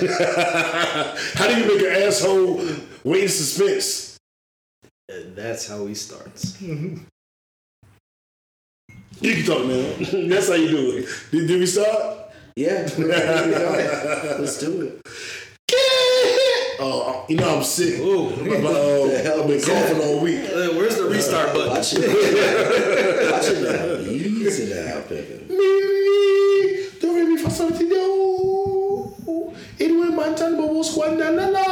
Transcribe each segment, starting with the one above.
How do you make an asshole wait in suspense? And that's how he starts. You can talk now. That's how you do it. Did, did we start? Yeah, we're ready to go. Let's do it. Oh, you know I'm sick. Ooh. But, uh, The hell I've been coughing that? all week. Uh, Where's the restart button? Watch it. Watch it now. Easy now, Pippin. Do. Anyway, man, tan bo wo squad na na na.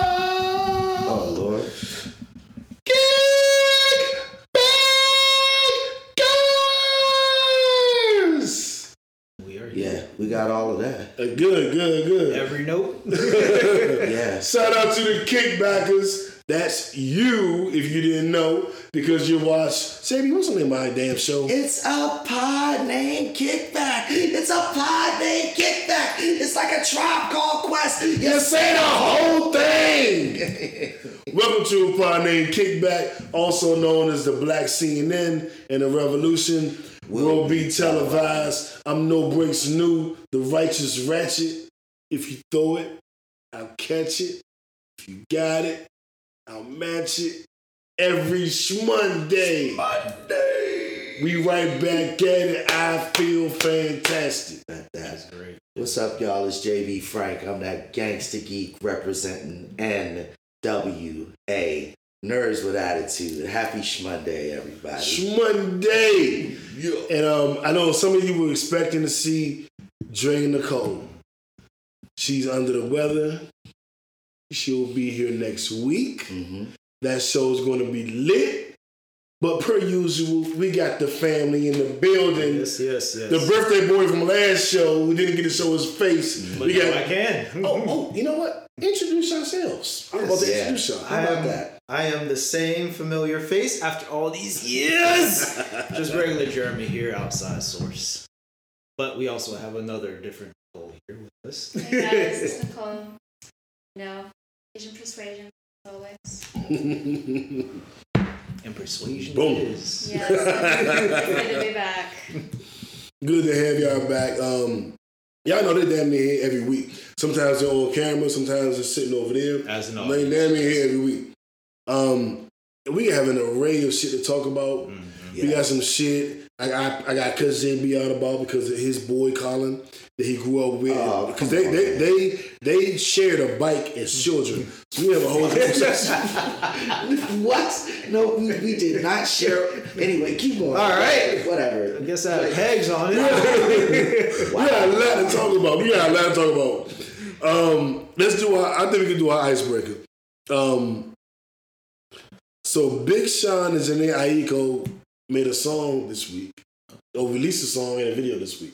Oh Lord. Kick back girls. We are here. Yeah, we got all of that. Uh, good, good, good. Every note. Yes. Shout out to the kickbackers. That's you, if you didn't know, because you watch. Sabi, what's the name of my damn show? It's a pod named Kickback. It's a pod named Kickback. It's like a tribe called Quest. You You say the whole thing. Welcome to a pod named Kickback, also known as the Black CNN and the Revolution. Will be televised. I'm no breaks new, the righteous ratchet. If you throw it, I'll catch it. If you got it, I'll match it. Every Monday. Monday. We right back at it. I feel fantastic. That's Great. What's up, y'all? It's JB Frank. I'm that gangster geek representing NWA. Nerds with attitude. Happy Shmonday, everybody. Monday. And um, I know some of you were expecting to see Dre Nicole. She's under the weather. She'll be here next week. hmm That show's going to be lit. But per usual, we got the family in the building. Yes, yes, yes. The birthday boy from last show who didn't get to show his face. But we got. I can. Oh, oh, you know what? Introduce yourselves. I'm about to Yeah. introduce y'all. How I about am, that? I am the same familiar face after all these years. Just regular Jeremy here, outside source. But we also have another different Nicole here with us. Hey guys, it's Nicole. You know, Asian persuasion, always. And persuasion Boom. is. Yes, good to be back. Good to have y'all back. Um, y'all know they damn near here every week. Sometimes they're on camera, sometimes they're sitting over there. As an They audience. damn near here every week. Um, we have an array of shit to talk about. Mhm. We got some shit. I got I got cousin JB out about because of his boy Colin that he grew up with. Oh, Because come they, they they they shared a bike as children. So we have a whole conversation. What? No, we, we did not share. Anyway, keep going. All right. Whatever. I guess I have pegs on it. We got a lot to talk about. We got a lot to talk about. Um, let's do our, I think we can do our icebreaker. Um, so Big Sean and Jhené Aiko made a song this week, or released a song and a video this week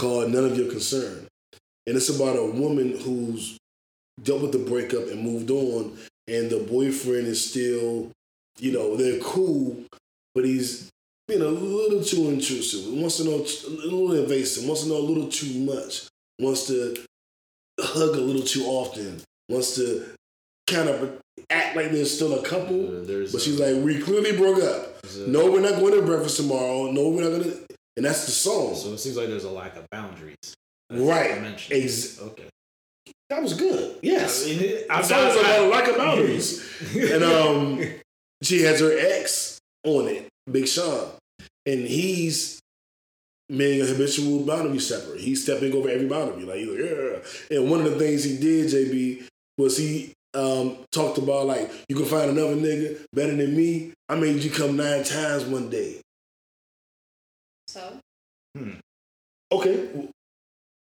called None of Your Concern. And it's about a woman who's dealt with the breakup and moved on, and the boyfriend is still, you know, they're cool, but he's being a little too intrusive. Wants to know a little invasive. Wants to know a little too much. Wants to hug a little too often. Wants to kind of act like there's still a couple. Uh, But a- she's like, we clearly broke up. a- No, we're not going to breakfast tomorrow. No, we're not going to. And that's the song. So it seems like there's a lack of boundaries. That's Right. Ex- okay. That was good. Yes. I mean, it- I'm not- about a lack of boundaries. and um, she has her ex on it, Big Sean, and he's being a habitual boundary stepper. He's stepping over every boundary, like, like, yeah. And one of the things he did, JB, was he um, talked about like, you can find another nigga better than me. I made you come nine times one day. So, hmm. Okay.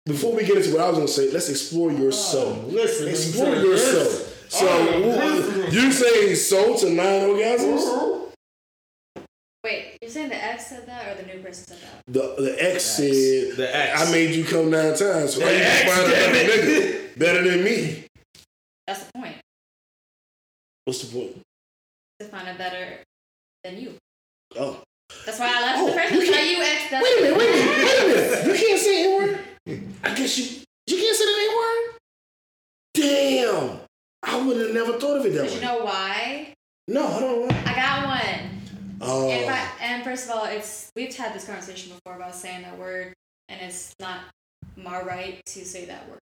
Before we get into what I was gonna say, let's explore yourself. Oh, listen, Explore yourself. So oh, who- you say so to nine orgasms? wait, you're saying the ex said that or the new person said that? The the ex said, The ex. "I made you come nine times, so The why you ex, find damn another nigga better than me?" That's the point. What's the point? To find a better than you. Oh, That's why I left Oh, the first you one. You ex. Wait a minute, wait a minute, wait a minute. You can't say N word. I guess you you can't say the N word. Damn, I would have never thought of it that way. you know why? no, I don't know. I got one. Oh, And, I, and first of all, it's we've had this conversation before about saying that word, and it's not my right to say that word.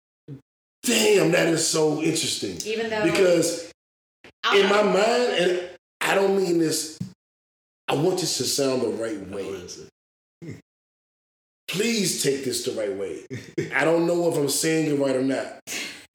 Damn, that is so interesting. Even though Because in my mind, and I don't mean this, I want this to sound the right way. Please take this the right way. I don't know if I'm saying it right or not.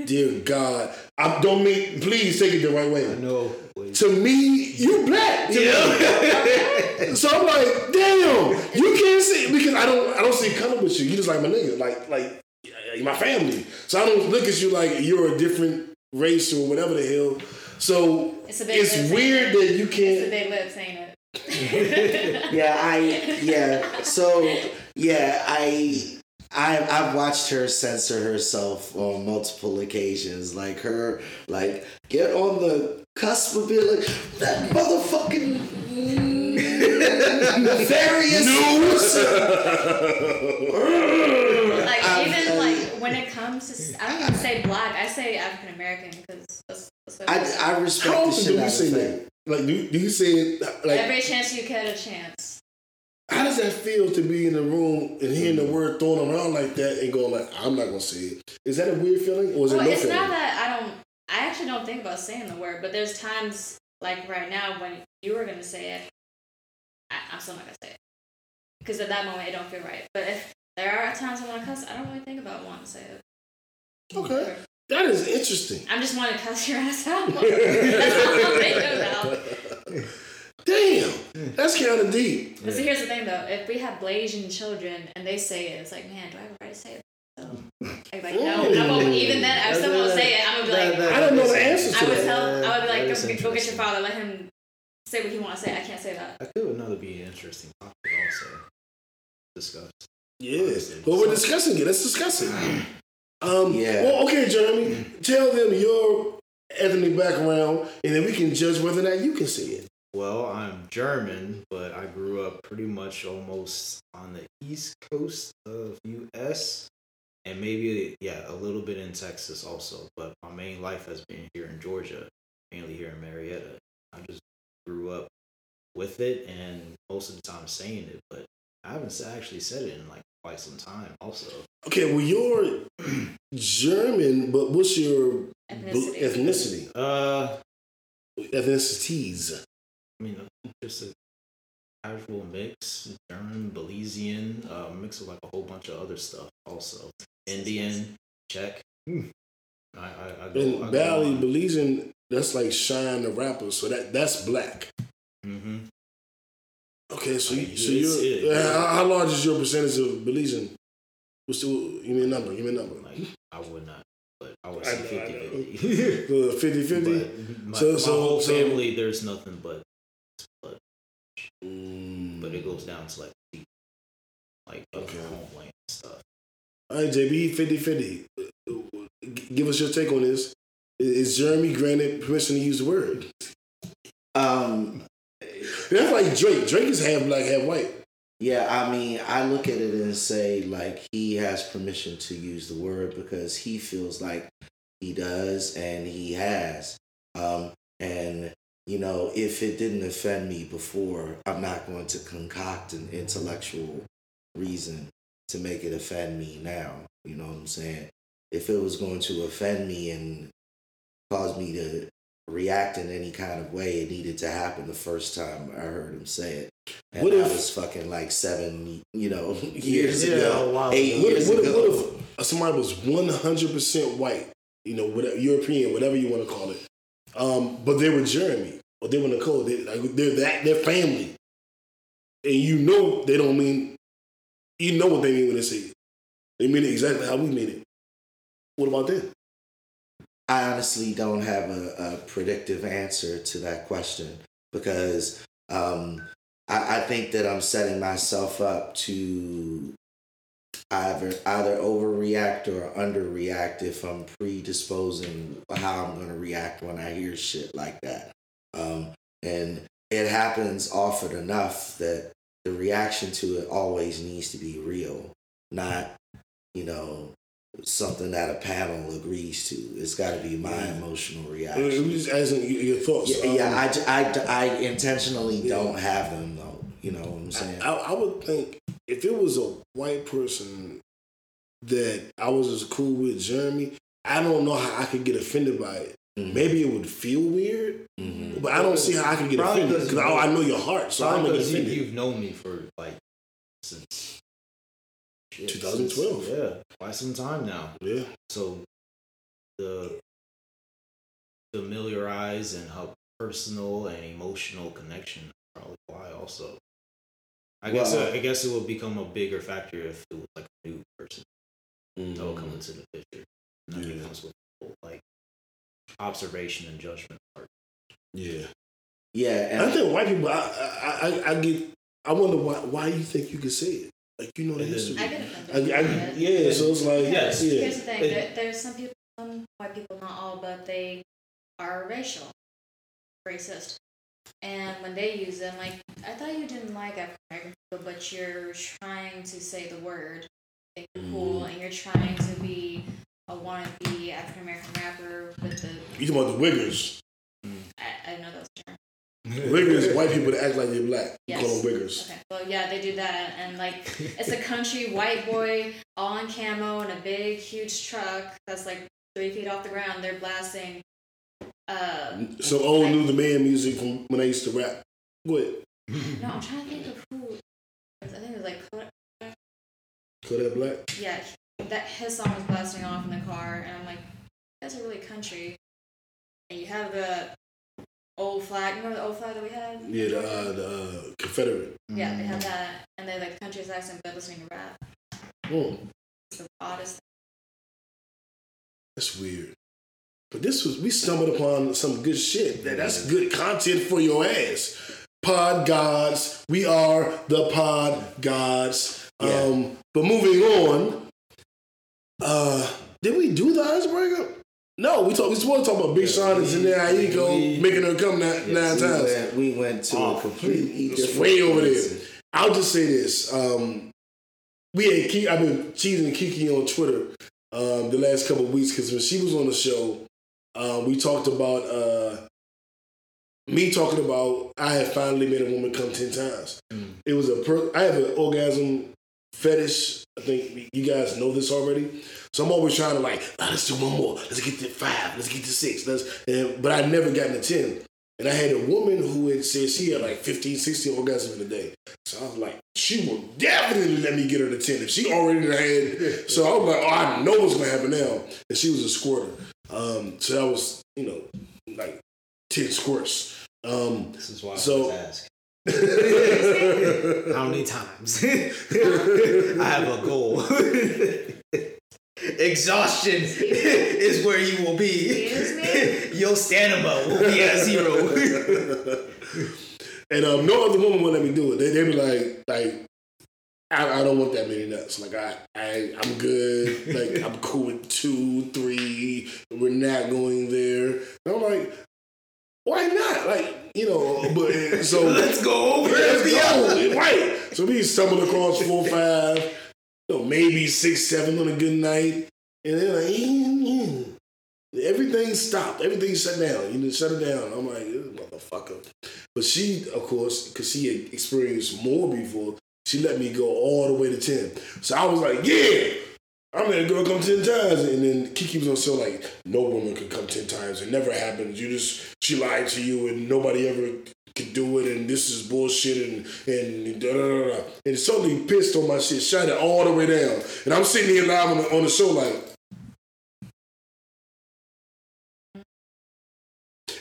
Dear God, I don't mean. Please take it the right I way. know. Wait. To me, you black. To me. So I'm like, damn, you can't see because I don't. I don't see color with you. You just like my nigga, like like uh, my family. So I don't look at you like you're a different race or whatever the hell. So It's a big it's weird saying that you It's a can't. big lips, ain't it? Yeah, I yeah. So yeah, I I I've watched her censor herself on multiple occasions. Like her, like get on the cusp of being like that motherfucking nefarious Like I'm even telling like when it comes to, I don't even say black. I say African American because that's, that's what it is. I I respect How the often shit do out you of say that. Like, do, do you say it like? Every chance you get a chance. How does that feel to be in the room and hearing the word thrown around like that and going like, I'm not gonna say it? Is that a weird feeling or is it Well, no it's feeling? not that I don't. I actually don't think about saying the word, but there's times like right now when you were gonna say it, I, I'm still not gonna say it because at that moment it don't feel right. But if there are times I want to cuss, I don't really think about wanting to say it. Okay. That is interesting. I'm just wanting to cuss your ass out. That's all I'm thinking about. Damn, that's kind of deep. But see, here's the thing though: if we have Blasian children and they say it, it's like, man, do I have a right to say it? So, I'm like, no, Ooh. I won't. Even then, I still won't say it. I'm gonna be like, I don't know the answer I would that. tell, I would be like, go, go get your father, let him say what he want to say. I can't say that. I feel another be an interesting topic also. Discuss. Yes, but we're discussing it. Let's discuss it. Um, Yeah. Well, okay, Jeremy, tell them your ethnic background, and then we can judge whether or not you can say it. Well, I'm German, but I grew up pretty much almost on the east coast of US and maybe yeah, a little bit in Texas also, but my main life has been here in Georgia, mainly here in Marietta. I just grew up with it and most of the time saying it, but I haven't actually said it in like quite some time also. Okay, well, you're German, but what's your Ethnicity. ethnicity? Uh Ethnicities. I mean, just a casual mix, German, Belizean, uh, mix of like a whole bunch of other stuff also. Indian, Czech. Hmm. I, I, I go, And go Bali. Belizean, that's like Shyne the rapper, so that that's black. Mm-hmm. Okay, so you, so you're it- uh, how, how large is your percentage of Belizean? What's the, give me a number. Give me a number. Like, I would not, but I would I say know, I 50 50. Uh, 50 50? But my, So- my so- whole so- family, there's nothing but blood, Mm. but it goes down to like deep, like up Okay. your homeland stuff. All right, JB, 50 50. Give us your take on this. Is Jeremy granted permission to use the word? Um, That's like Drake. Drake is half black, half white. Yeah, I mean, I look at it and say like he has permission to use the word because he feels like he does and he has. Um, and you know, if it didn't offend me before, I'm not going to concoct an intellectual reason to make it offend me now. You know what I'm saying? If it was going to offend me and cause me to react in any kind of way, it needed to happen the first time I heard him say it. And What that if- was fucking like seven, you know, years Yeah, ago, eight. What, years what, ago. what if somebody was 100% white, you know, whatever, European, whatever you want to call it, um, but they were Jeremy or they were Nicole, they, like, they're that, they're family. And you know they don't mean, you know what they mean when they say it. They mean it exactly how we mean it. What about that? I honestly don't have a, a predictive answer to that question because um, I, I think that I'm setting myself up to either either overreact or underreact if I'm predisposing how I'm going to react when I hear shit like that. Um, and it happens often enough that the reaction to it always needs to be real, not you know something that a panel agrees to. It's got to be my emotional reaction. I'm just asking you- your thoughts. Yeah, Um, yeah I, j- I, d- I intentionally Yeah. don't have them though. You know what I'm saying? I, I would think if it was a white person that I was as cool with Jeremy, I don't know how I could get offended by it. Mhm. Maybe it would feel weird, Mhm. but I don't see how I can get offended because I, I know your heart, so I'm Probably gonna get because you, offended. you've known me for like since shit, 2012. since- yeah, quite some time now. yeah, So the familiarize and how personal and emotional connection probably why also. I guess Well- I guess it would become a bigger factor if it was like a new person that would come mm-hmm. into the picture. And then Yeah. it comes with like observation and judgment part. yeah. Yeah, and I think white people. I, I, I, I get. I wonder why. Why you think you can say it? Like you know the history. I get I, offended. I, by it. yeah, so it's like Yes. yeah. Here's the thing: It- there, there's some people, some white people, not all, but they are racial, racist. And when they use them, like I thought you didn't like African American people, but you're trying to say the word, think you're cool, mm. and you're trying to be a wannabe African American rapper with the You talking about the wiggers? I, I know that was a term. Wiggers, white people that act like they're black. You call Yes. them wiggers. Okay, well, yeah, they do that, and like it's a country white boy all in camo in a big, huge truck that's like three feet off the ground. They're blasting. Uh, Some old knew the man music from when I used to rap. What? no, I'm trying to think of who. I think it was like Kodak- Kodak Black? yeah, that his song was blasting off in the car, and I'm like, that's a really country. And you have the old flag. Remember the old flag that we had? Yeah, the, uh, the uh, Confederate. Yeah, they have that, and they like country's accent, but listening to rap. Oh. It's the oddest. that's weird. But this was we stumbled upon some good shit. That that's good content for your ass. Pod gods, we are the pod gods. Um, but moving on, uh, did we do the icebreaker? No, we talked. We supposed to talk about Big Sean and Jhené Aiko we- making her come nine, nine we times. went, we went to Oh, a completely different way over there. I'll just say this. Um, we had Kiki, I've been teasing Kiki on Twitter um, the last couple of weeks because when she was on the show, uh, we talked about uh, me talking about I had finally made a woman come ten times. Mm. It was a per- I have an orgasm fetish. I think you guys know this already. So I'm always trying to like, ah, let's do one more. Let's get to five. Let's get to six. Let's. And, but I never gotten to ten. And I had a woman who had said she had like 15, 16 orgasms in a day. So I was like, she will definitely let me get her to 10 if she already had. So I was like, oh, I know what's going to happen now. And she was a squirter. Um, so that was, you know, like 10 squirts. Um, This is why So- I asked. How many times? I have a goal. Exhaustion is where you will be. Excuse Your stamina will be at zero. and um, no other woman would let me do it. They they be like, like, I, I don't want that many nuts. Like I, I I'm good. Like I'm cool with two, three. We're not going there. And I'm like, why not? Like you know, but uh, so Let's go over Let's go. Right. So we stumbled across four, five, you know, maybe six, seven on a good night. And then like, yeah. everything stopped. Everything shut down. You know, shut it down. I'm like, motherfucker. But she, of course, because she had experienced more before, she let me go all the way to 10. So I was like, yeah, I'm gonna go come 10 times. And then Kiki was on show like, no woman could come 10 times. It never happens. You just, she lied to you and nobody ever could do it. And this is bullshit. And, and da da da da. And totally pissed on my shit, shut it all the way down. And I'm sitting here live on the, on the show like,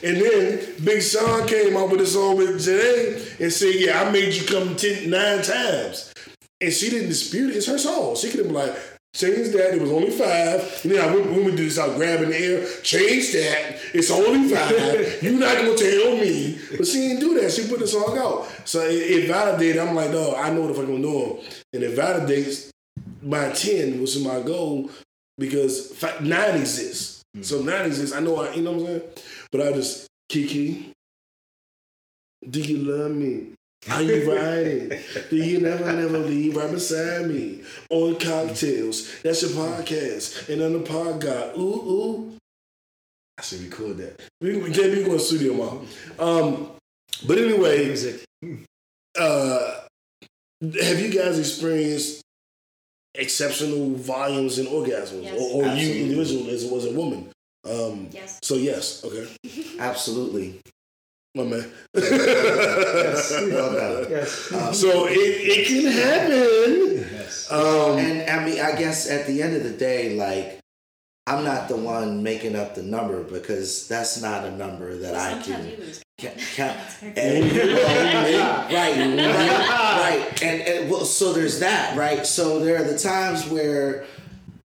And then Big Sean came out with a song with Jhené and said, Yeah, I made you come ten, nine times. And she didn't dispute it. It's her song. She could have been like, change that. It was only five. And then I went, when we do this, I grab in the air, change that. It's only five. You're not going to tell me. But she didn't do that. She put the song out. So it, it validated. I'm like, no, I know what the fuck I'm doing. And it validates my 10, which is my goal, because nine exists. Mm. So nine exists. I know, I, you know what I'm saying? But I just, Kiki, do you love me? Are you riding? do you never, never leave right beside me? On cocktails. That's your podcast. And on the podcast, ooh, ooh. I should record that. We, we can't be going to studio, mom. Um, but anyway, Music. uh, have you guys experienced exceptional volumes and orgasms, Yes. or, or you Absolutely. individual as was a woman. Um, Yes. So yes, okay, Absolutely. My man. Well done. Yes. Um, so it, it can happen. Yes. Um, and I mean, I guess at the end of the day, like, I'm not the one making up the number because that's not a number that I Sometimes can you lose. ca- count. And, right, right, right. And, and well, so there's that, right? So there are the times where,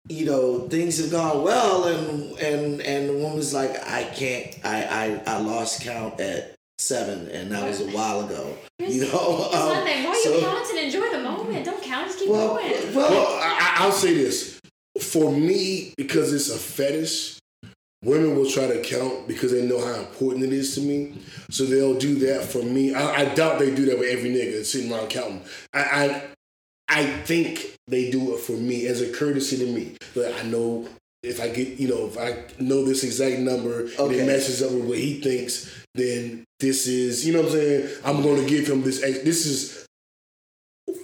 you know, things have gone well, and and and the woman's like, I can't, I I, I lost count at seven, and that was a while ago. You know, um, nothing. Why are so- you counting? Enjoy the moment. Don't count. Just keep Well, going. well, Well, I, I- I'll say this. For me, because it's a fetish, women will try to count because they know how important it is to me. So they'll do that for me. I, I doubt they do that with every nigga sitting around counting. I, I I think they do it for me as a courtesy to me. But I know if I get, you know, if I know this exact number and it matches up with what he thinks, then this is, you know what I'm saying? I'm going to give him this. This is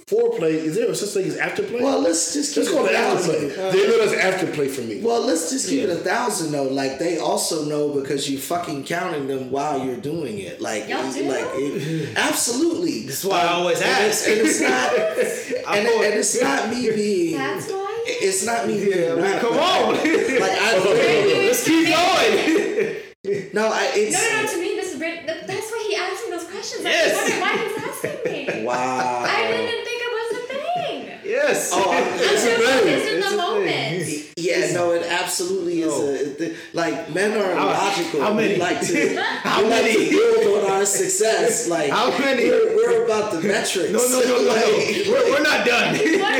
foreplay. Is there such thing as afterplay? well, let's just keep Let's call it it a thousand. afterplay. Uh, they let us afterplay for me. Well, let's just keep it a thousand though. Like they also know because you fucking counting them while you're doing it. Like, Y'all do? like it, absolutely. That's why I always and it's, ask. and it's not, and, and it's not me being. That's why. It's not me being. Yeah, not- come on. Like I. Let's keep going. No, I. It's. No, no, no. To me, this is that's why he asked me those questions. Yes. I was wondering why he was asking me. Wow. Yes. Oh, I'm- I'm It's a just thing. focused in It's the a moment. thing. Yeah, no, it absolutely is a th- like men are How- logical. how many? We like to How we like many? to build on our success. Like How many? We're, we're about the metrics. No, no, no, no, no. Like- We're, we're not done. I'm like, why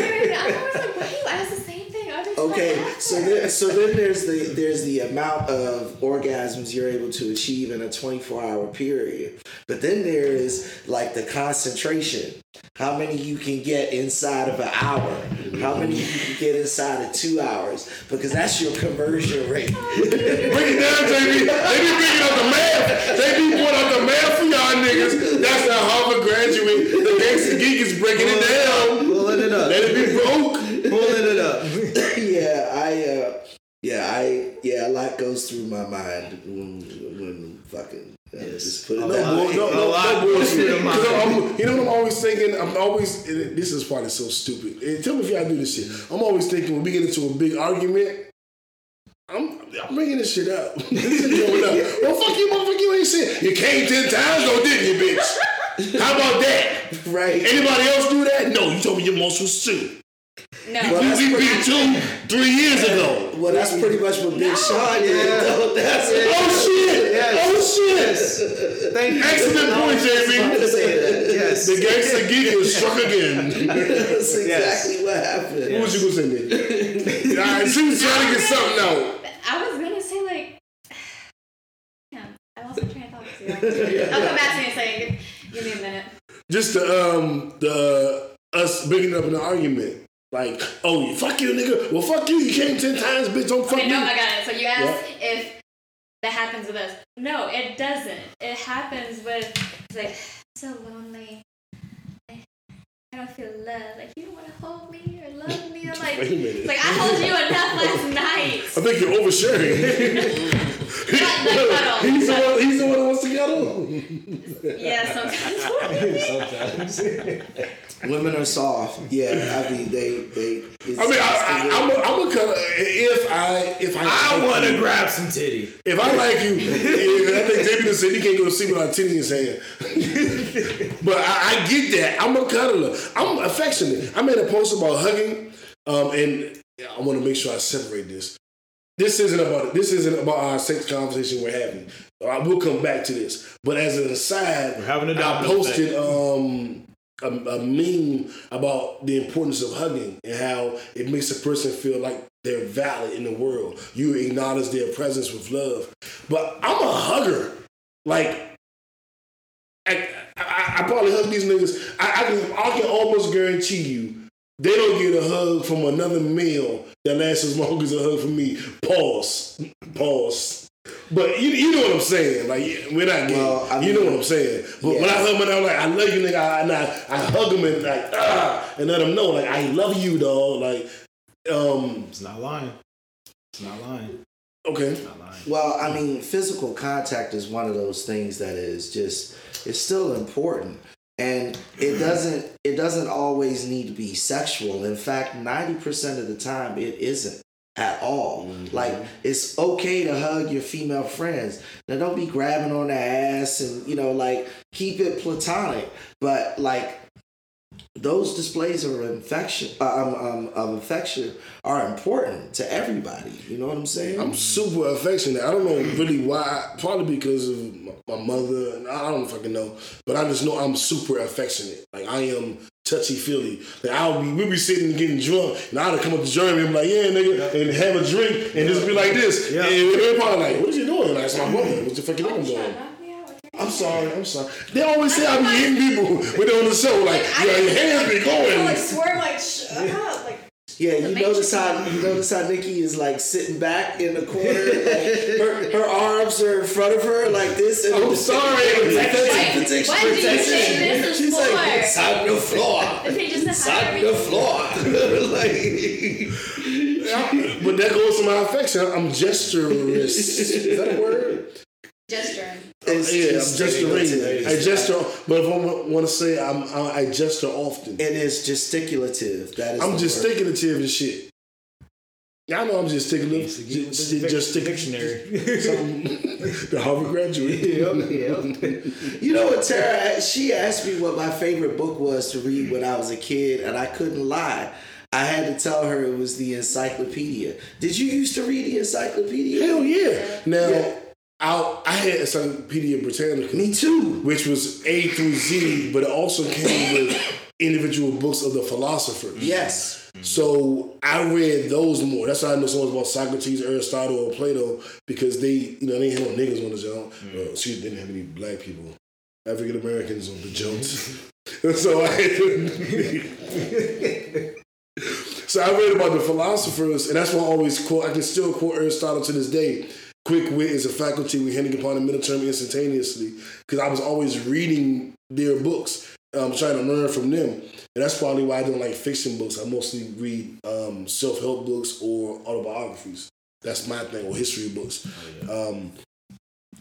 you ask the same thing? I just Okay, so then, so then there's the there's the amount of orgasms you're able to achieve in a 24 hour period, but then there is like the concentration. How many you can get inside of an hour? How many you can get inside of two hours? Because that's your conversion rate. bring it down, JB. They be bringing up the math. They be putting up the math for y'all niggas. That's how Harvard graduate. The gangster geek is breaking it down. Pulling it up. Let it be broke. Pulling it up. yeah, I uh, yeah, I yeah, a lot goes through my mind when when fucking uh, Yes. just put it A No, that lot. bull, way. no, no, no bullshit. the mind. 'Cause I'm- you know what I'm always thinking? I'm always, and this is probably so stupid. And tell me if y'all do this shit. I'm always thinking when we get into a big argument, I'm, I'm bringing this shit up. this shit going up. Well, fuck you, motherfucker, you ain't shit. You came 10 times, though, didn't you, bitch? How about that? Right. Anybody else do that? No, you told me your muscles too. No. Well, that's we pretty- beat two three years ago. Well, that's pretty much what Big No. Sean did. Yeah. though. That's Oh shit! Yes. Oh shit! Thank you. Excellent point, I was about to JB. Yes. The gangster geek is struck again. That's exactly Yes. what happened. What was you gonna say, Nick? Alright, she was trying to get something out. I was gonna say like, yeah, I lost my train of thought. I'll come back to you in a second. Give, give me a minute. Just the um the us bringing up an argument. Like, oh, you fuck you, nigga. Well, fuck you. You came ten times, bitch. Don't fuck Okay, me. no, I got it. So you asked if that happens with us. No, it doesn't. It happens with it's like so lonely. I I don't feel love. Like you don't want to hold me or love me. I'm like, Wait a minute. it's like I told you enough last night. I think you're oversharing. cuddle. he's the one. He's the one that wants to cuddle. Yeah, sometimes. Sometimes. Women are soft. Yeah, I mean they they. It's, I mean I, I, I'm a, I'm a cuddle if I if I I like want to grab some titty. If I like you, and I think David said he can't go to sleep without titty in his hand. but I, I get that. I'm a cuddler. I'm affectionate. I made a post about hugging, um, and I want to make sure I separate this. This isn't about this isn't about our sex conversation we're having. I will come back to this. But as an aside, We're having a I posted um, a, a meme about the importance of hugging and how it makes a person feel like they're valid in the world. You acknowledge their presence with love. But I'm a hugger. Like, I, I, I probably hug these niggas. I, I, can, I can almost guarantee you they don't get a hug from another male that lasts as long as a hug from me. Pause. Pause. But you, you know what I'm saying. Like we're not gay. Well, I you know what I'm saying. But when I hug him and I'm like, I love you, nigga, I, and I, I hug him and like ah, and let him know like I love you, dog. Like, um, It's not lying. It's not lying. okay. It's not lying. Well, I mean, physical contact is one of those things that is just it's still important. And it doesn't it doesn't always need to be sexual. In fact, 90% of the time it isn't at all. Mm-hmm. Like it's okay to hug your female friends. Now don't be grabbing on their ass and you know like keep it platonic. But like those displays of infection uh, um, um, of affection are important to everybody. You know what I'm saying? I'm super affectionate. I don't know really why. Probably because of my- my mother. and I don't fucking know. But I just know I'm super affectionate. Like I am touchy feely. Like I'll be, we'll be sitting and getting drunk, and I'll come up to Jeremy and be like, "Yeah, nigga," and have a drink and just be like this. Yeah. And they're probably like, "What is you doing?" Like, it's my brother. What the fuck you Oh, doing? Sorry. I'm sorry. They always say I be hitting people when they're on the show. Like, I- yo, your hands be You know, going. like swerve, like shut up, like Yeah, you notice how you notice how Nikki is like sitting back in the corner, like, her her arms are in front of her like this. And I'm sorry. Protection, Why- protection, why did you protection. say this is She's like, for? it's on the floor. if they just It's hire on me. the floor. like, But that goes to my affection. I'm gesturous. Is that a word? gesturing. Oh, it's yeah, I'm just gesturing. gesticulative. I gesture, but if I want to say I'm, I, I gesture often. And It is gesticulative. That is. I'm just word. gesticulative and shit. Y'all know I'm gesticulative. Used to get Just, the just, dic- dictionary. The Harvard graduate. Yep, yep. You know what, Tara? She asked me what my favorite book was to read when I was a kid, and I couldn't lie. I had to tell her it was the encyclopedia. Did you used to read the encyclopedia? Hell yeah. Now, Yeah. I, I had Encyclopedia Britannica, Me too. which was A through Z, but it also came with individual books of the philosophers. Yes. So I read those more. That's why I know so much about Socrates, Aristotle, or Plato because they, you know, they ain't had no niggas on the joint. Uh, she didn't have any black people, African Americans on the joints. so I had so I read about the philosophers, and that's why I always quote. I can still quote Aristotle to this day. Quick wit is a faculty we handing upon a middle term instantaneously. Because I was always reading their books, um, trying to learn from them. And that's probably why I don't like fiction books. I mostly read um, self help books or autobiographies. That's my thing, or history books. Um,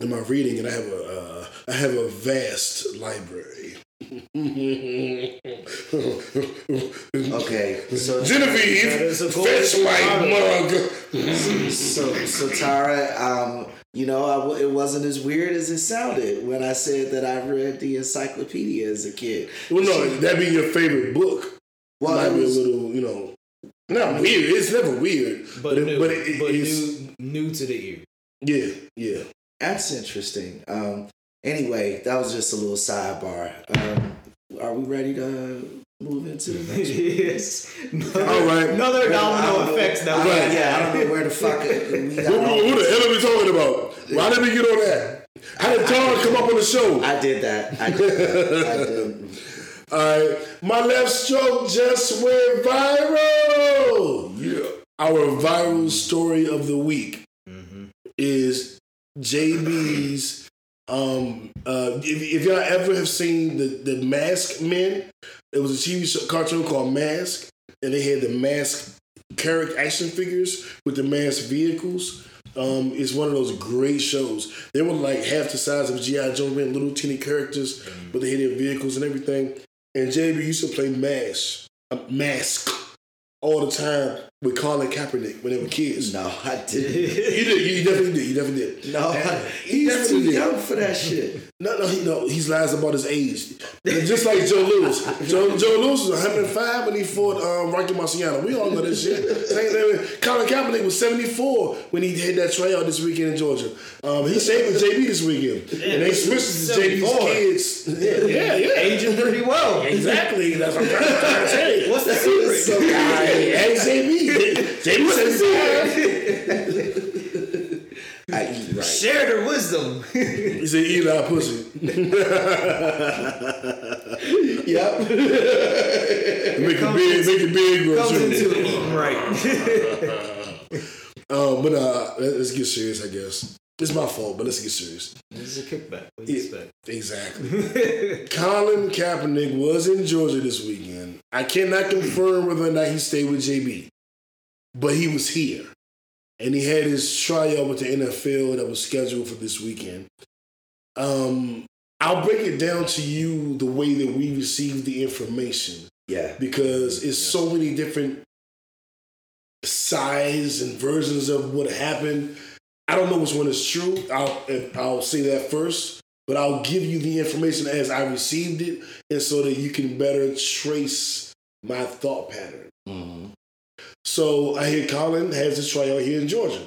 in my reading, and I have a uh, I have a vast library. Okay. So Genevieve, That is fetch my mug. so so Tara, um, you know, I w- it wasn't as weird as it sounded when I said that I read the encyclopedia as a kid. Well, no, that'd be your favorite book. Well, might it be a little, you know, not weird. It's never weird, But, but new, but it, but it's new, new to the ear. yeah, yeah. That's interesting. Um, anyway, that was just a little sidebar. Um, are we ready to move into the next yes. Another, All right. Another I domino know- effects that I yeah, I don't know where the fuck it, we got Who, who, who the hell are we talking about? Why did we get on that? How did Tom come up on the show? I did that. I did. That. I did. All right, my left stroke just went viral. Yeah. Our viral story of the week Mm-hmm. is JB's. Um, uh, if, if y'all ever have seen the the Mask Men, it was a TV show, cartoon called Mask, and they had the Mask character action figures with the Mask vehicles. Um, it's one of those great shows. They were like half the size of GI Joe, men, little teeny characters, but they had their vehicles and everything. And JB used to play Mask, uh, Mask, all the time with Colin Kaepernick when they were kids. No, I didn't. You did. You definitely did. You definitely did. No, And he's definitely too did. young for that shit. No, no, he no. He's lies about his age. And just like Joe Louis. Joe, Joe Louis was 105 when he fought um, Rocky Marciano. We all know this shit. Same thing. Colin Kaepernick was 74 when he had that tryout this weekend in Georgia. Um, he saved JB this weekend, and they switched to JB's kids. Yeah, yeah, yeah. Aging pretty well. Exactly. That's what I'm trying to- say. What's the secret? So, Hey, hey, JB. JB 75. I eat right. Share their wisdom. He said, eat our pussy. Yep. Make it big, make it big, bro. Comes too. into eating right. Um, but uh, let- let's get serious, I guess. It's my fault, but let's get serious. This is a kickback. What do you expect? Exactly. Colin Kaepernick was in Georgia this weekend. I cannot confirm whether or not he stayed with JB, but he was here. And he had his tryout with the NFL that was scheduled for this weekend. Um, I'll break it down to you the way that we received the information Yeah. because it's so many different sides and versions of what happened. I don't know which one is true. I'll I'll say that first, but I'll give you the information as I received it, and so that you can better trace my thought pattern. hmm So I hear Colin has his tryout here in Georgia.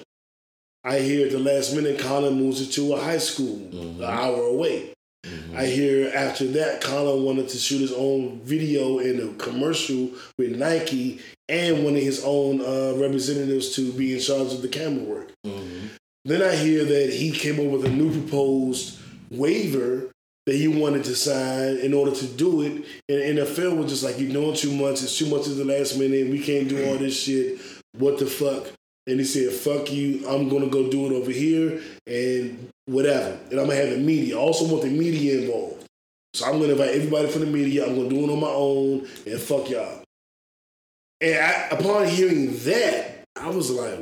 I hear at the last minute Colin moves it to a high school Mhm. an hour away. hmm I hear after that, Colin wanted to shoot his own video in a commercial with Nike and one of his own uh, representatives to be in charge of the camera work. hmm Then I hear that he came up with a new proposed waiver that he wanted to sign in order to do it. And the NFL was just like, you're doing too much. It's too much at the last minute. We can't do all this shit. What the fuck? And he said, fuck you. I'm to go do it over here and whatever. And I'm to have the media. I also want the media involved. So I'm to invite everybody from the media. I'm to do it on my own and fuck y'all. And I, upon hearing that, I was like,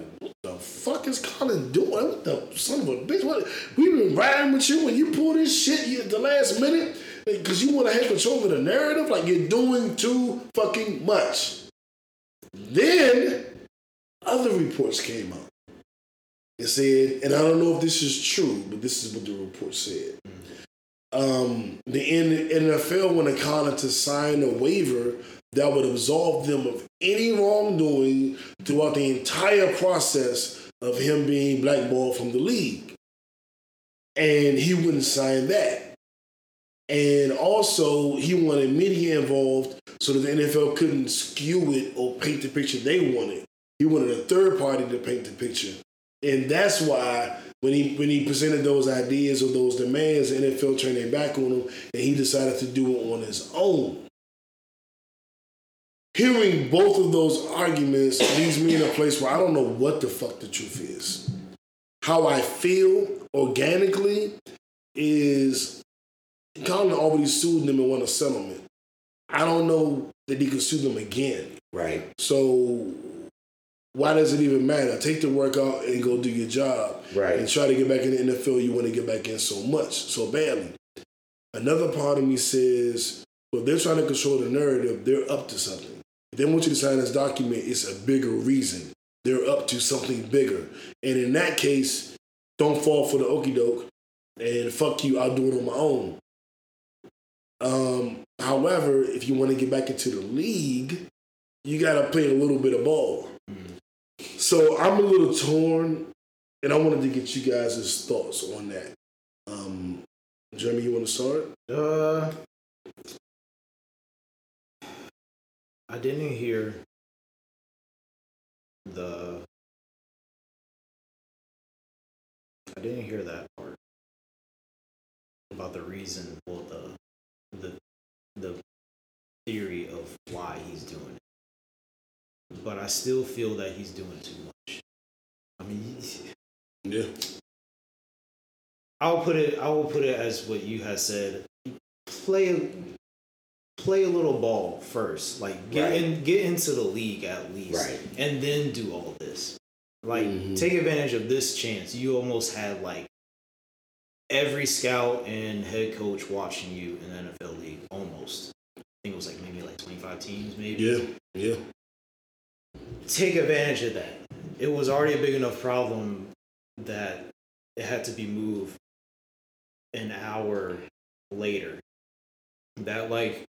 fuck is Colin doing? What the son of a bitch? What? We been riding with you when you pull this shit at the last minute because you want to have control of the narrative. Like you're doing too fucking much. Then other reports came out. It said, and I don't know if this is true, but this is what the report said. Um, the NFL wanted Colin to sign a waiver that would absolve them of any wrongdoing throughout the entire process of him being blackballed from the league. And he wouldn't sign that. And also, he wanted media involved so that the NFL couldn't skew it or paint the picture they wanted. He wanted a third party to paint the picture. And that's why when he when he presented those ideas or those demands, the NFL turned their back on him and he decided to do it on his own. Hearing both of those arguments leaves me in a place where I don't know what the fuck the truth is. How I feel organically is Colin already sued them and won a settlement. I don't know that he could sue them again. Right. So why does it even matter? Take the work out and go do your job Right. and try to get back in the NFL. You want to get back in so much, so badly. Another part of me says, well, they're trying to control the narrative. They're up to something. If they want you to sign this document, it's a bigger reason. They're up to something bigger. And in that case, don't fall for the okey doke and fuck you, I'll do it on my own. Um, however, if you want to get back into the league, you got to play a little bit of ball. So I'm a little torn, and I wanted to get you guys' thoughts on that. Um, Jeremy, you want to start? Uh, I didn't hear the. I didn't hear that part about the reason, well, the the the theory of why he's doing it. But I still feel that he's doing too much. I mean, Yeah. I'll put it. I will put it as what you have said. Play, play a little ball first. Like get Right. in, get into the league at least, Right. and then do all this. Like Mhm. take advantage of this chance. You almost had like every scout and head coach watching you in the NFL league. Almost. I think it was like maybe like twenty five teams, maybe Yeah. Yeah. take advantage of that. It was already a big enough problem that it had to be moved an hour later. That like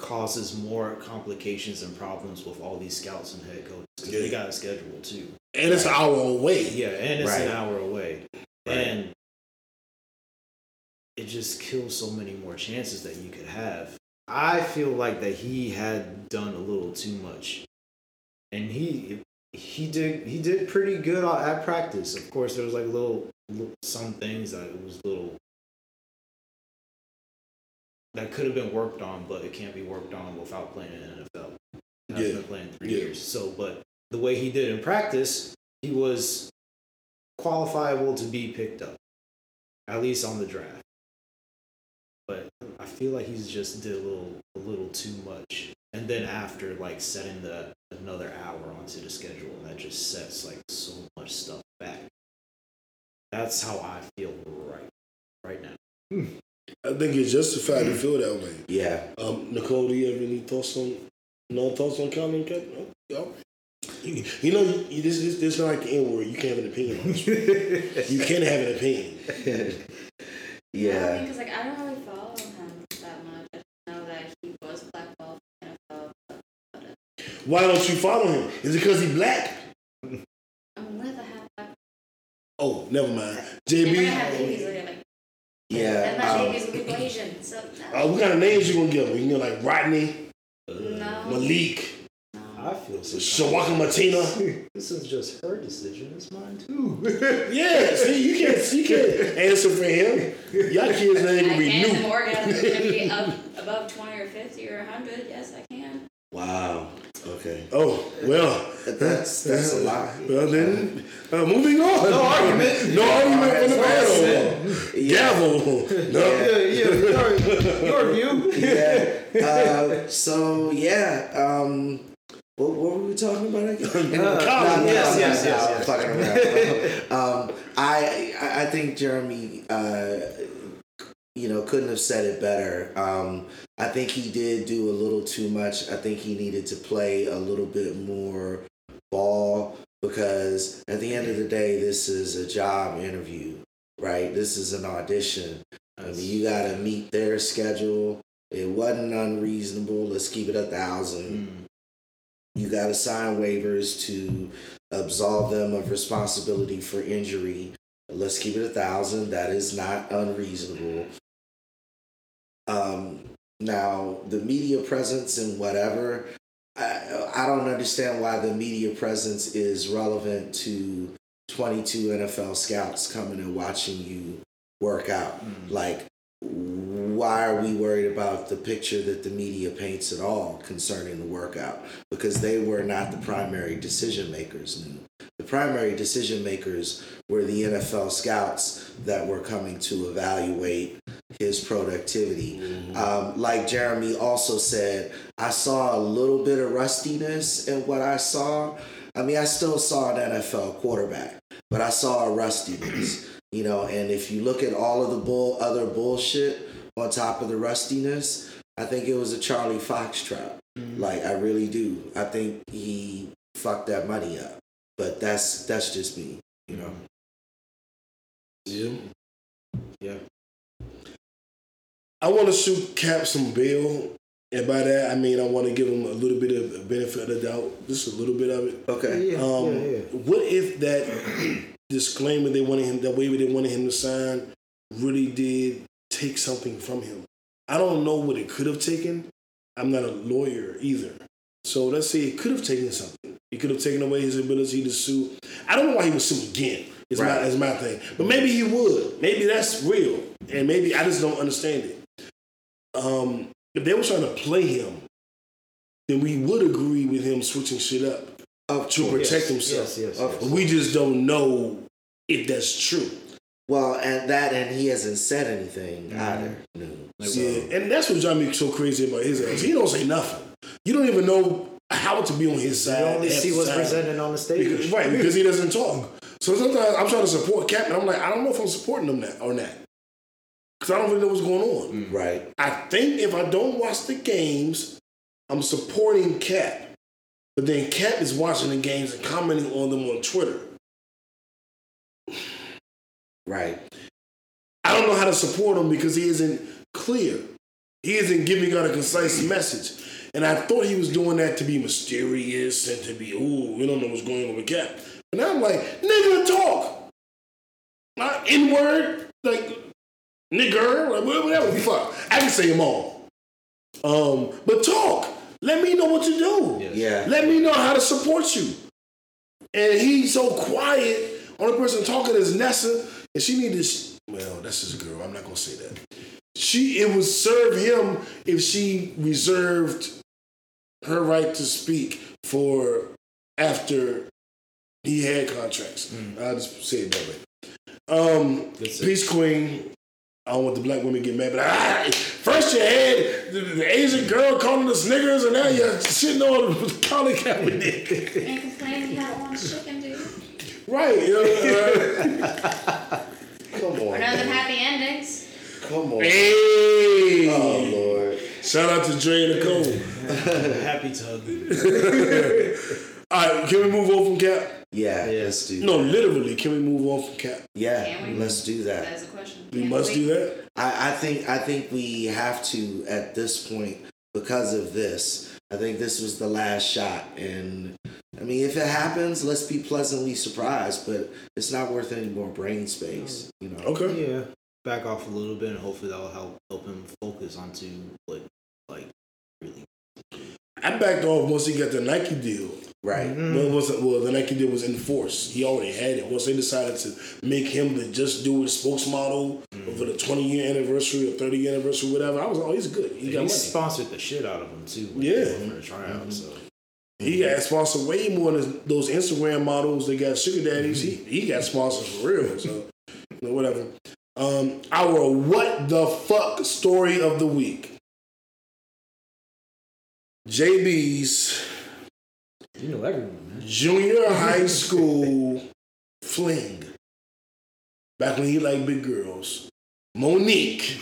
causes more complications and problems with all these scouts and head coaches because they got a schedule too. And it's an hour away. Yeah, and it's Right. an hour away, Right. and it just kills so many more chances that you could have. I feel like that he had done a little too much, and he he did he did pretty good at practice. Of course, there was like little, little some things that it was little that could have been worked on, but it can't be worked on without playing in the NFL. And I've Yeah. been playing three Yeah. years, so but the way he did in practice, he was qualifiable to be picked up, at least on the draft. But I feel like he's just did a little a little too much. And then after like setting the another hour onto the schedule, that just sets like so much stuff back. That's how I feel right right now. Hmm. I think it's justified to feel that way. Yeah. Um, Nicole, do you have any thoughts on no thoughts on Colin Kaepernick? No? All right. You, you know, you, this is this, is not like the N word. You can't have an opinion on this. You can't have an opinion. yeah. because like I don't really follow him that much. I just know that he was blackballed from NFL. But, but Why don't you follow him? Is it because he black? I'm with a half black. Oh, never mind. They're gonna JB, Yeah. and my um, babies will be Asian. So no. uh, what kind of names you gonna give him? You know, like Rodney, no. Malik, no. I feel so. Shawaka Martina. This is just her decision. It's mine too. Yeah, see, you can't, you can't answer for him. Y'all kids ain't I gonna be can. The new. orgasm is gonna be up above twenty or fifty or hundred. Yes, I can. Wow. Okay. Oh well, That's that's a lot. well then, uh, moving on. No argument. No argument from the. Yeah. Gavel. No. yeah, yeah. Your, your view. yeah. Uh, so yeah. Um, what, what were we talking about again? Uh, yes, no, yes, no, yes, yes. fucking around. um, I I I think Jeremy, uh, you know, couldn't have said it better. Um, I think he did do a little too much. I think he needed to play a little bit more ball because at the end of the day, this is a job interview, right? This is an audition. I mean, you got to meet their schedule. It wasn't unreasonable. Let's keep it a thousand. Mm. You got to sign waivers to absolve them of responsibility for injury. Let's keep it a thousand. That is not unreasonable. Um, now, the media presence and whatever, I, don't understand why the media presence is relevant to 22 NFL scouts coming and watching you work out. Mm. Like, why are we worried about the picture that the media paints at all concerning the workout? Because they were not the primary decision makers. Primary decision makers were the NFL scouts that were coming to evaluate his productivity. Um, like Jeremy also said, I saw a little bit of rustiness in what I saw. I mean, I still saw an NFL quarterback, but I saw a rustiness. You know, and if you look at all of the bull other bullshit on top of the rustiness, I think it was a Charlie Foxtrot. Like I really do. I think he fucked that money up. But that's that's just me, you know. Yeah. Yeah. I want to shoot Kap some bail, and by that I mean I want to give him a little bit of a benefit of the doubt, just a little bit of it. Okay. Yeah, Um, yeah, yeah. What if that disclaimer they wanted him, that waiver they wanted him to sign, really did take something from him? I don't know what it could have taken. I'm not a lawyer either. So let's say it could have taken something. It could have taken away his ability to sue. I don't know why he would sue again. Is my is my thing. But maybe he would. Maybe that's real, and maybe I just don't understand it. Um, if they were trying to play him, then we would agree with him switching shit up Of to course. protect Yes, himself. Yes, yes. We just don't know if that's true. Well, and that and he hasn't said anything Mhm. either. No. Like, Yeah, and that's what drives me so crazy about his ass. He don't say nothing. You don't even know how to be on his side. You only half see what's time. presented on the stage. Because, right, because he doesn't talk. So sometimes I'm trying to support Kap, and I'm like, I don't know if I'm supporting him that or not. Because I don't really know what's going on. Mm. right. I think if I don't watch the games, I'm supporting Kap. But then Kap is watching the games and commenting on them on Twitter. Right. I don't know how to support him because he isn't clear. He isn't giving out a concise message. And I thought he was doing that to be mysterious and to be, ooh, we don't know what's going on with Kap. And I'm like, nigga, talk. Not N word, like nigger, like whatever the fuck. I can say them all. Um, but talk. Let me know what you do. Yeah. Let me know how to support you. And he's so quiet. Only person talking is Nessa, and she need to. Sh- well, that's his girl. I'm not gonna say that. She. It would serve him if she reserved her right to speak for after He had contracts. I'll just say it that way. Um, Good. Peace Queen. I don't want the black women to get mad, but ah, first you had the, the Asian girl calling us niggers, and now you're shitting on Colin Kaepernick. And complaining you got one chicken, dude. right. You know, uh, Come Or on. none of them happy endings. Come on. hey. Oh Lord. Shout out to Dre and Nicole. Happy to hug. you. All right, can we move on from Kap? Yeah, Yeah. let's do No, literally, can we move on from Kap? Yeah, we? let's do that. That is a question. We Can must do that. I, I think I think we have to at this point because of this. I think this was the last shot, and I mean, if it happens, let's be pleasantly surprised. But it's not worth any more brain space, hmm. you know. Okay. Yeah, back off a little bit, and hopefully that'll help help him focus onto what like really. I backed off once he got the Nike deal. Right. Mm-hmm. Well, once, well, the Nike deal was in force. He already had it. Once they decided to make him the just do it spokesmodel mm-hmm. for the 20 year anniversary or 30 year anniversary, whatever, I was like, oh, he's good. He He sponsored the shit out of him too. Yeah. he went for the tryout. So He got sponsored way more than those Instagram models that got sugar daddies. Mm-hmm. He he got sponsored for real. So you know, whatever. Um, our what the fuck story of the week. JB's you know everyone, junior high school fling. Back when he liked big girls. Mo'Nique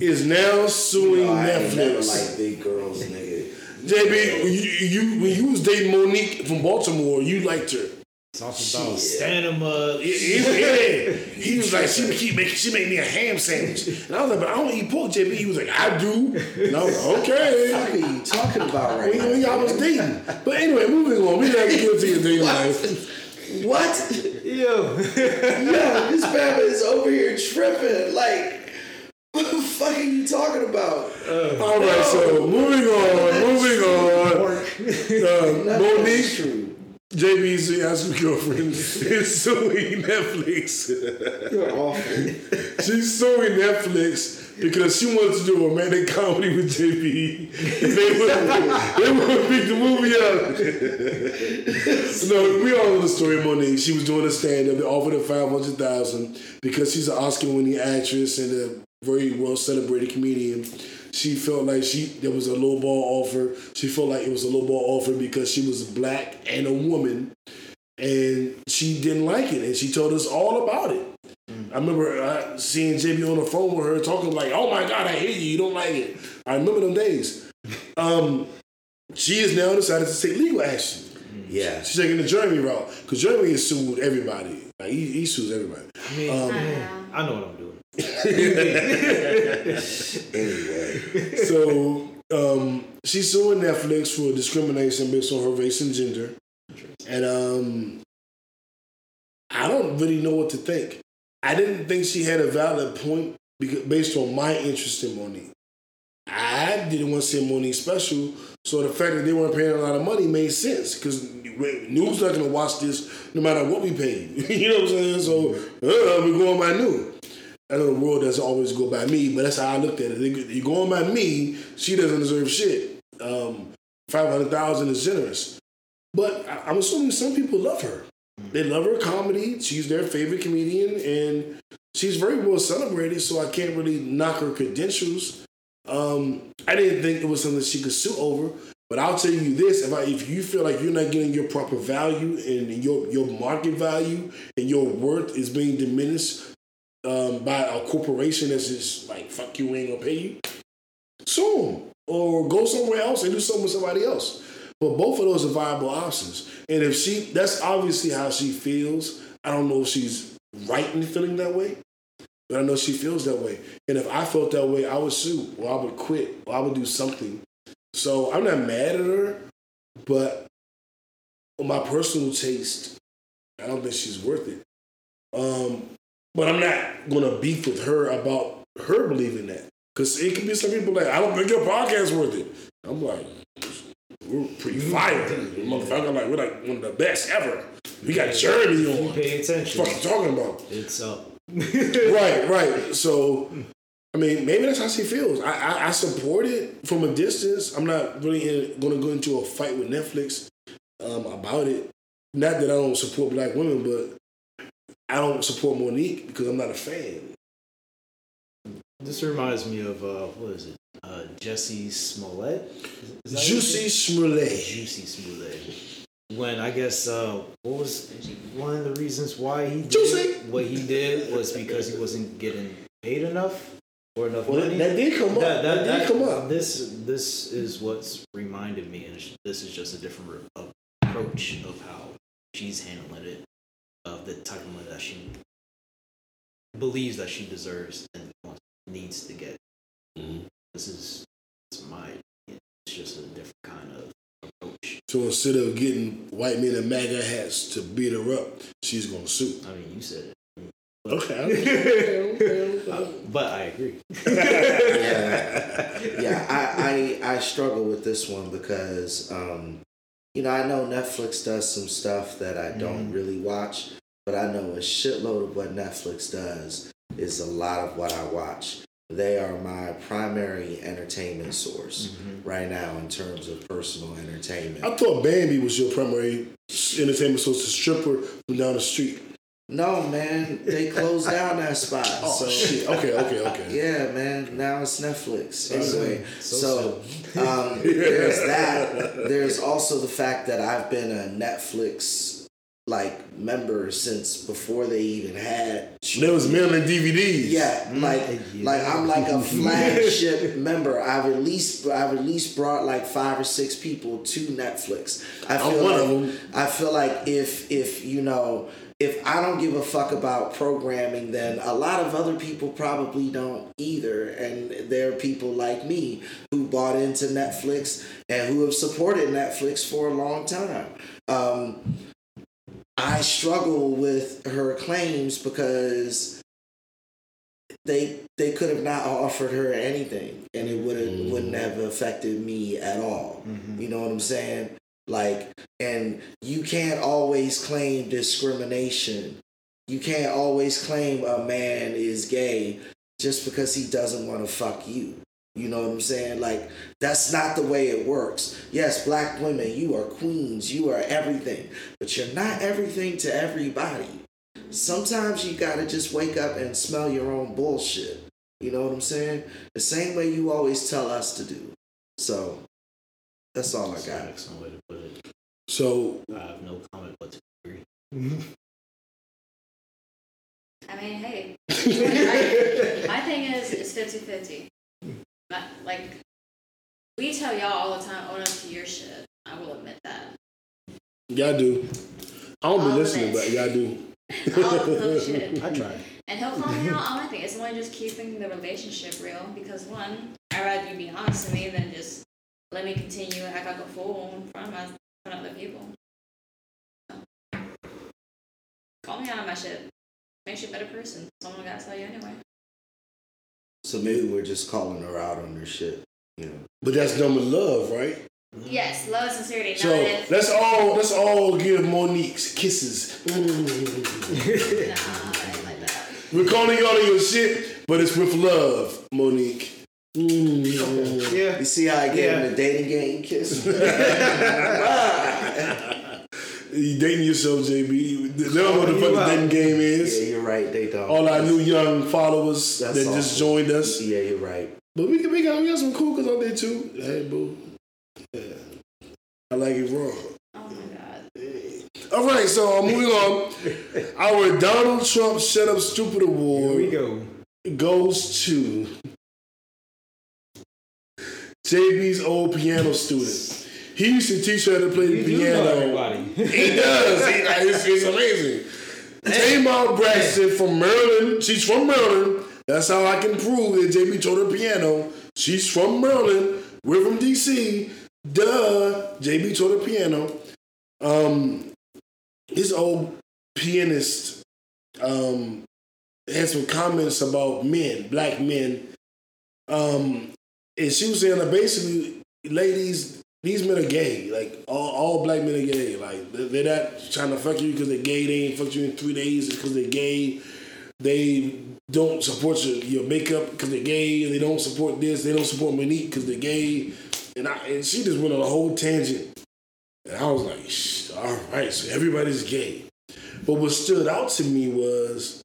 is now suing No, I ain't never Netflix. like big girls, nigga. JB, you, you when you was dating Mo'Nique from Baltimore, you liked her. Something about Shit. standing him up. He, he- he was like, she keep making, she made me a ham sandwich, and I was like, but I don't eat pork, JB. He was like, I do, and I was like, What okay. are you talking about right We, now? we I was dating, but anyway, moving on. We never get into your dating life. What? Yo, Yo, this Bama is over here tripping. Like, what the fuck are you talking about? All right, so moving on, moving on. Uh, That's Mo'Nique, JB's high school girlfriend, is suing Netflix. You're awful. She's suing Netflix because she wanted to do a romantic comedy with JB. They would, they would pick the movie up. no, we all know the story of Mo'Nique. She was doing a stand up. They offered her 500000 because she's an Oscar winning actress and a very well celebrated comedian. She felt like she there was a low ball offer. She felt like it was a low ball offer because she was black and a woman and she didn't like it, and she told us all about it. I remember uh, seeing JB on the phone with her talking like, "Oh my God, I hate you. You don't like it." I remember them days. Um, she has now decided to take legal action. Yeah. She's taking the Jeremy route because Jeremy has sued everybody. Like he, he sues everybody. I mean, Um, I know what I'm doing. Anyway. so um, she's suing Netflix for discrimination based on her race and gender, and um, I don't really know what to think. I didn't think she had a valid point because based on my interest in Mo'Nique. I didn't want to see Mo'Nique special, so the fact that they weren't paying a lot of money made sense because news not gonna watch this no matter what we pay. you know what I'm saying? So uh, we go on by new. I know the world doesn't always go by me, but that's how I looked at it. You go on by me, she doesn't deserve shit. Um, Five hundred thousand is generous, but I- I'm assuming some people love her. They love her comedy. She's their favorite comedian, and she's very well celebrated. So I can't really knock her credentials. Um, I didn't think it was something she could sue over. But I'll tell you this: if I, if you feel like you're not getting your proper value and your your market value and your worth is being diminished um, by a corporation that's just like fuck you, we ain't gonna pay you, sue them or go somewhere else and do something with somebody else. But both of those are viable options. And if she, that's obviously how she feels. I don't know if she's right in feeling that way, but I know she feels that way. And if I felt that way, I would sue or I would quit or I would do something. So I'm not mad at her, but on my personal taste, I don't think she's worth it. Um, but I'm not gonna beef with her about her believing that. Cause it could be some people like, I don't think your podcast worth it. I'm like, we're pretty fire. Motherfucker, like we're like one of the best ever. We got Jeremy You on. pay attention. What you talking about? It's up. right, right. So, I mean, maybe that's how she feels. I, I, I support it from a distance. I'm not really going to go into a fight with Netflix um, about it not that I don't support black women, but I don't support Mo'Nique because I'm not a fan. This reminds me of uh, what is it? Uh, Jesse Smollett. Is- is Jussie Smollett. Jussie Smollett. When I guess uh, what was one of the reasons why he did Jussie. what he did was because he wasn't getting paid enough or enough Well, money. that did come up. That, That, that, did that- come up. This this is what's reminded me, and this is just a different approach of how she's handling it, of the type of money that she believes that she deserves and wants, needs to get. Mhm. This is it's my it's just a different kind of approach. So instead of getting white men in MAGA hats to beat her up, she's gonna sue. I mean, you said it. Okay. okay, okay, Uh, okay. but I agree. yeah, yeah. I, I I struggle with this one because um, you know I know Netflix does some stuff that I don't really watch, but I know a shitload of what Netflix does is a lot of what I watch. They are my primary entertainment source right now in terms of personal entertainment. I thought Bambi was your primary entertainment source, the stripper from down the street. No, man, they closed down that spot. Oh so shit. Okay, okay, okay. Yeah, man. Now it's Netflix. Anyway, So so, um, there's that. There's also the fact that I've been a Netflix like member since before they even had. There was mailing DVDs. Yeah, like Yeah. like I'm like a flagship member. I've at least I've at least brought like five or six people to Netflix. I I'm feel one like, of 'em. I feel like if if you know if I don't give a fuck about programming, then a lot of other people probably don't either. And there are people like me who bought into Netflix and who have supported Netflix for a long time. Um, I struggle with her claims because they they could have not offered her anything and it would have mm-hmm. wouldn't have affected me at all. Mm-hmm. You know what I'm saying? Like and you can't always claim discrimination. You can't always claim a man is gay just because he doesn't want to fuck you. You know what I'm saying? Like that's not the way it works. Yes, black women, you are queens, you are everything, but you're not everything to everybody. Sometimes you gotta just wake up and smell your own bullshit. You know what I'm saying? The same way you always tell us to do. So that's all I got. excellent way to put it. So I have no comment but to agree. I mean, hey, my thing is it's 50 50. Like, we tell y'all all the time, own up to your shit. I will admit that. y'all do. I don't be All of listening, but y'all do. All of shit. I try. And he'll call me out on my thing. It's only just keeping the relationship real because one, I'd rather you be honest to me than just let me continue act like a fool in front of my in front of other people. So, call me out on my shit. Makes you a better person. Someone gotta tell you anyway. So maybe we're just calling her out on her shit. You know. But that's done with love, right? Yes, love and sincerity. So not if, let's all let's all give Mo'Nique's kisses. nah, I ain't like. We're calling you out on your shit, but it's with love, Mo'Nique. Mm. Yeah. You see how I gave Yeah. him the dating game kiss? You dating yourself, JB. They don't know what the You fuck the dating game is. yeah, you're right. They don't. All our new young followers That's that just joined us. Yeah, you're right. But we, can- we, got, we got some cool kids out there too. Hey, boo. Yeah. I like it raw. Oh my god. All right, so uh, moving on. Our Donald Trump Shut Up Stupid Award. Here Award we go. goes to JB's old piano student. He used to teach her to play the piano. He does. He, like, it's, it's amazing. Tamar Braxton from Maryland. She's from Maryland. That's how I can prove that JB taught her piano. She's from Maryland. We're from DC. Duh. JB taught her piano. Um, this old pianist um, had some comments about men, black men. Um, and she was saying that basically, ladies, these men are gay. Like all, all black men are gay. Like they're not trying to fuck you because they're gay. They ain't fucked you in three days because they're gay. They don't support your, your makeup because they're gay. They don't support this. They don't support Mo'Nique because they're gay. And I and she just went on a whole tangent. And I was like, all right, so everybody's gay. But what stood out to me was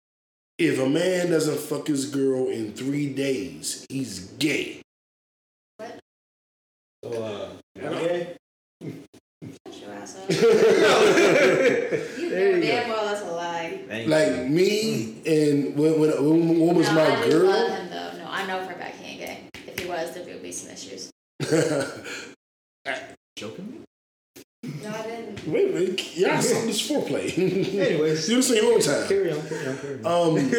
if a man doesn't fuck his girl in three days, he's gay. So, uh, okay. Shut your ass up. You There know you damn go. well that's a lie. Thank Like you. me and when when, when, when was no, my I do love girl? him though. No, I know for a fact he ain't gay. If he was, there would be some issues. joking me? No, I didn't. Wait, wait, y'all saw this foreplay. Anyways. you the same whole time. Carry on, carry on, carry on. Um,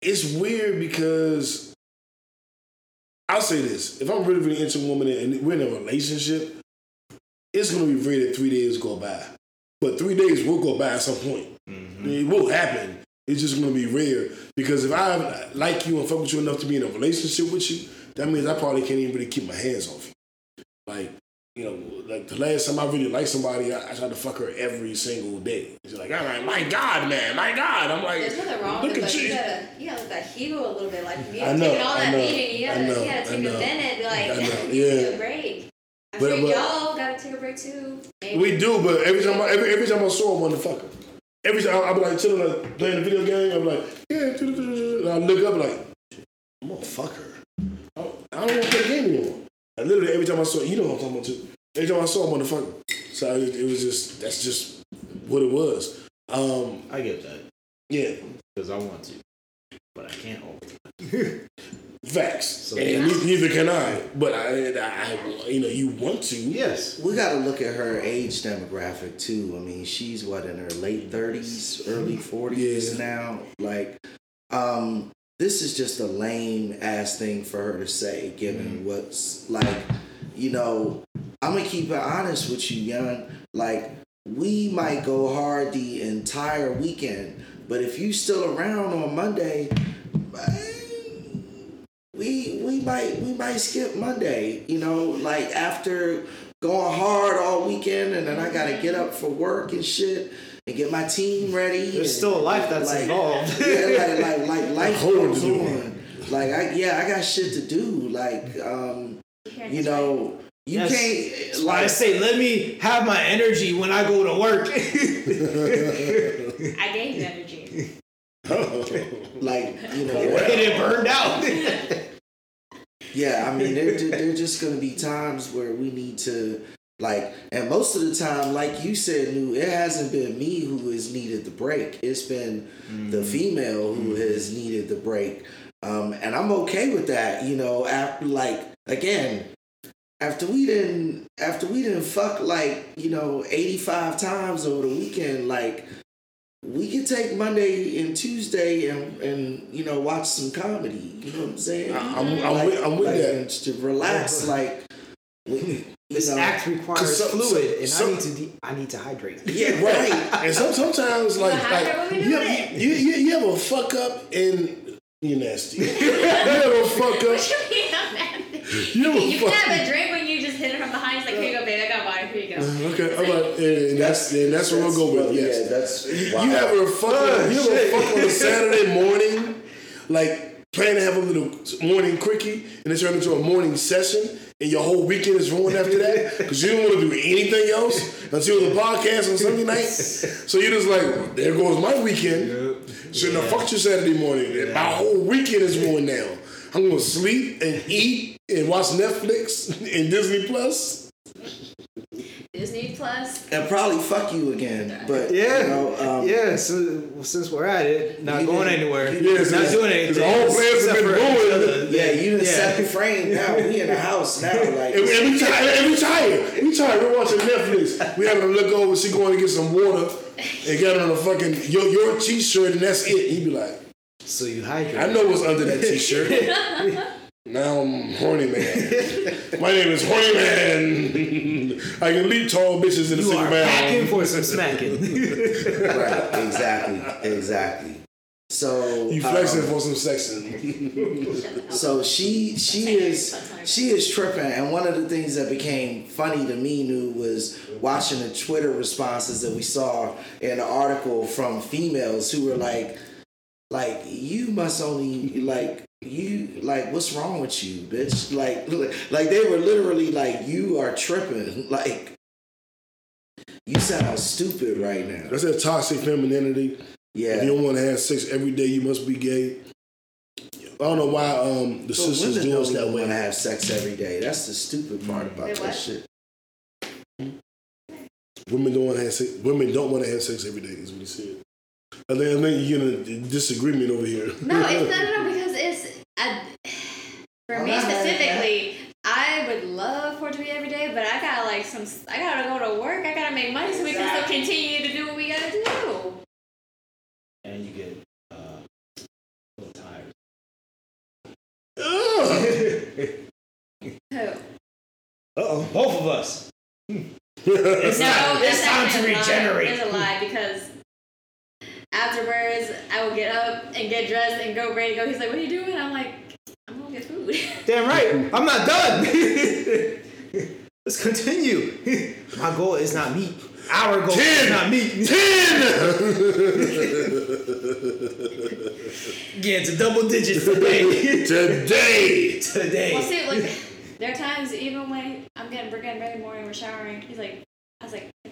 it's weird because I'll say this: if I'm really, really into a woman and we're in a relationship, it's gonna be rare that three days go by. But three days will go by at some point. Mhm. It will happen. It's just gonna be rare because if I like you and fuck with you enough to be in a relationship with you, that means I probably can't even really keep my hands off you. Like, you know, like the last time I really liked somebody, I, I tried to fuck her every single day. She's like, I'm like, my God, man, my God. I'm like, There's nothing wrong look with it, at but you you. gotta, you gotta let that hero a little bit. Like, you I have know, taken all that know, beating, you I gotta, know, you gotta take a minute. Be like, I know, you yeah. take a break. I'm But- sure but- y'all gotta take a break too. Maybe. We do, but every time I, every, every time I saw one, the fucker. Every time I'll be like chilling, like playing a video game. I'm like, yeah, and I look up like, I'm gonna fuck her. I don't, I don't want to play the game anymore. And literally every time I saw, you know what I'm talking about too. Every time I saw him, motherfucker. So it, it was just that's just what it was. Um, I get that yeah, because I want to, but I can't all the time. facts. So- and ne- neither can I. But I, I, you know, you want to. yes. We got to look at her age demographic too. I mean, she's what in her late thirties, early forties Yeah. now. Like, um, this is just a lame ass thing for her to say, given what's like, you know. I'm gonna keep it honest with you, young. Like, we might go hard the entire weekend, but if you still around on Monday, we we might we might skip Monday. You know, like after going hard all weekend, and then I gotta get up for work and shit, and get my team ready. There's and- still a life that's like, involved. Yeah, like like like life goes on. Like I yeah, I got shit to do. Like um, you know, you Yes. can't That's why I like say, let me have my energy when I go to work. I gave you energy. Like you know. Get it burned out. Yeah, I mean, there, there, just going to be times where we need to, like, and most of the time, like you said, New, it hasn't been me who has needed the break. It's been the female who has needed the break. Um, and I'm okay with that, you know, after, like, again, after we didn't, after we didn't fuck, like, you know, 85 times over the weekend, like, we could take Monday and Tuesday and, and you know watch some comedy. You know what I'm saying? I'm, I'm, like, with, I'm with like, that. to relax, like we- you This know, act requires some- fluid, and some- I need to. De- I need to hydrate. yeah, Right. right. And some, sometimes, like, like you, doing it? you, you, you have a fuck up and you're nasty. you have a fuck up. You mean I'm mad? You have a You have a drink behind. It's like, here you go, babe. I got water. Here you go. Mm, okay, all right, and, and that's and that's what we'll go with. Yes, Yeah, that's you, wow. you have a fuck. Oh, you have a fuck on a Saturday morning, like plan to have a little morning quickie, and it turn into a morning session, and your whole weekend is ruined after that because you don't want to do anything else until the podcast on Sunday night. So you're just like, well, there goes my weekend. Shouldn't have fucked you Saturday morning. My whole weekend is ruined now. I'm gonna sleep and eat and watch Netflix and Disney Plus. Disney Plus. and probably fuck you again. But Yeah, you know, um, yeah. So since we're at it, not going anywhere, Yeah, not it's- doing it's anything. all plans have except been for ruined. Yeah, you done Yeah. set the frame now. We in the house now. Like And, and we tired. And we tired. We tired. We're watching Netflix. We having to look over. She going to get some water and got on a fucking your your t-shirt and that's it. He'd be like, So you hydrate. I know what's under that t-shirt. now I'm horny man. My name is horny man. I can leap tall bitches in a You single are packing bound. for some smacking. right, exactly, exactly. So You flexing um, for some sexing. So she she is she is tripping, and one of the things that became funny to me new was watching the Twitter responses that we saw in the article from females who were like, like you must only like you like what's wrong with you, bitch? Like like they were literally like you are tripping, like You sound stupid right now. That's that toxic femininity. Yeah. If you don't want to have sex every day, you must be gay. I don't know why um, the But sisters women do us don't that want to have sex every day. That's the stupid part about Wait, that shit. Women don't want to have sex. Women don't want to have sex every day. Is what he said. I think, I think you're in a disagreement over here. No, it's no, no, no, because it's I, for I'm me specifically. I would love for it to be every day, but I gotta like some. I gotta go to work. I gotta make money so we can still continue to do what we gotta do. And you get uh, a little tired. Who? Uh oh, both of us. No, It's time- that's it's time to a lie. regenerate. It's a lie because afterwards I will get up and get dressed and go ready to go. He's like, "What are you doing?" I'm like, "I'm gonna get food." Damn right. I'm not done. Let's continue. My goal is not meat. Our goal Ten. is Ten. not meat. Ten Again, it's a double digits today. today. today. well, see, like there are times even when I'm getting we're getting ready in the morning, we're showering. He's like, I was like, ten minutes,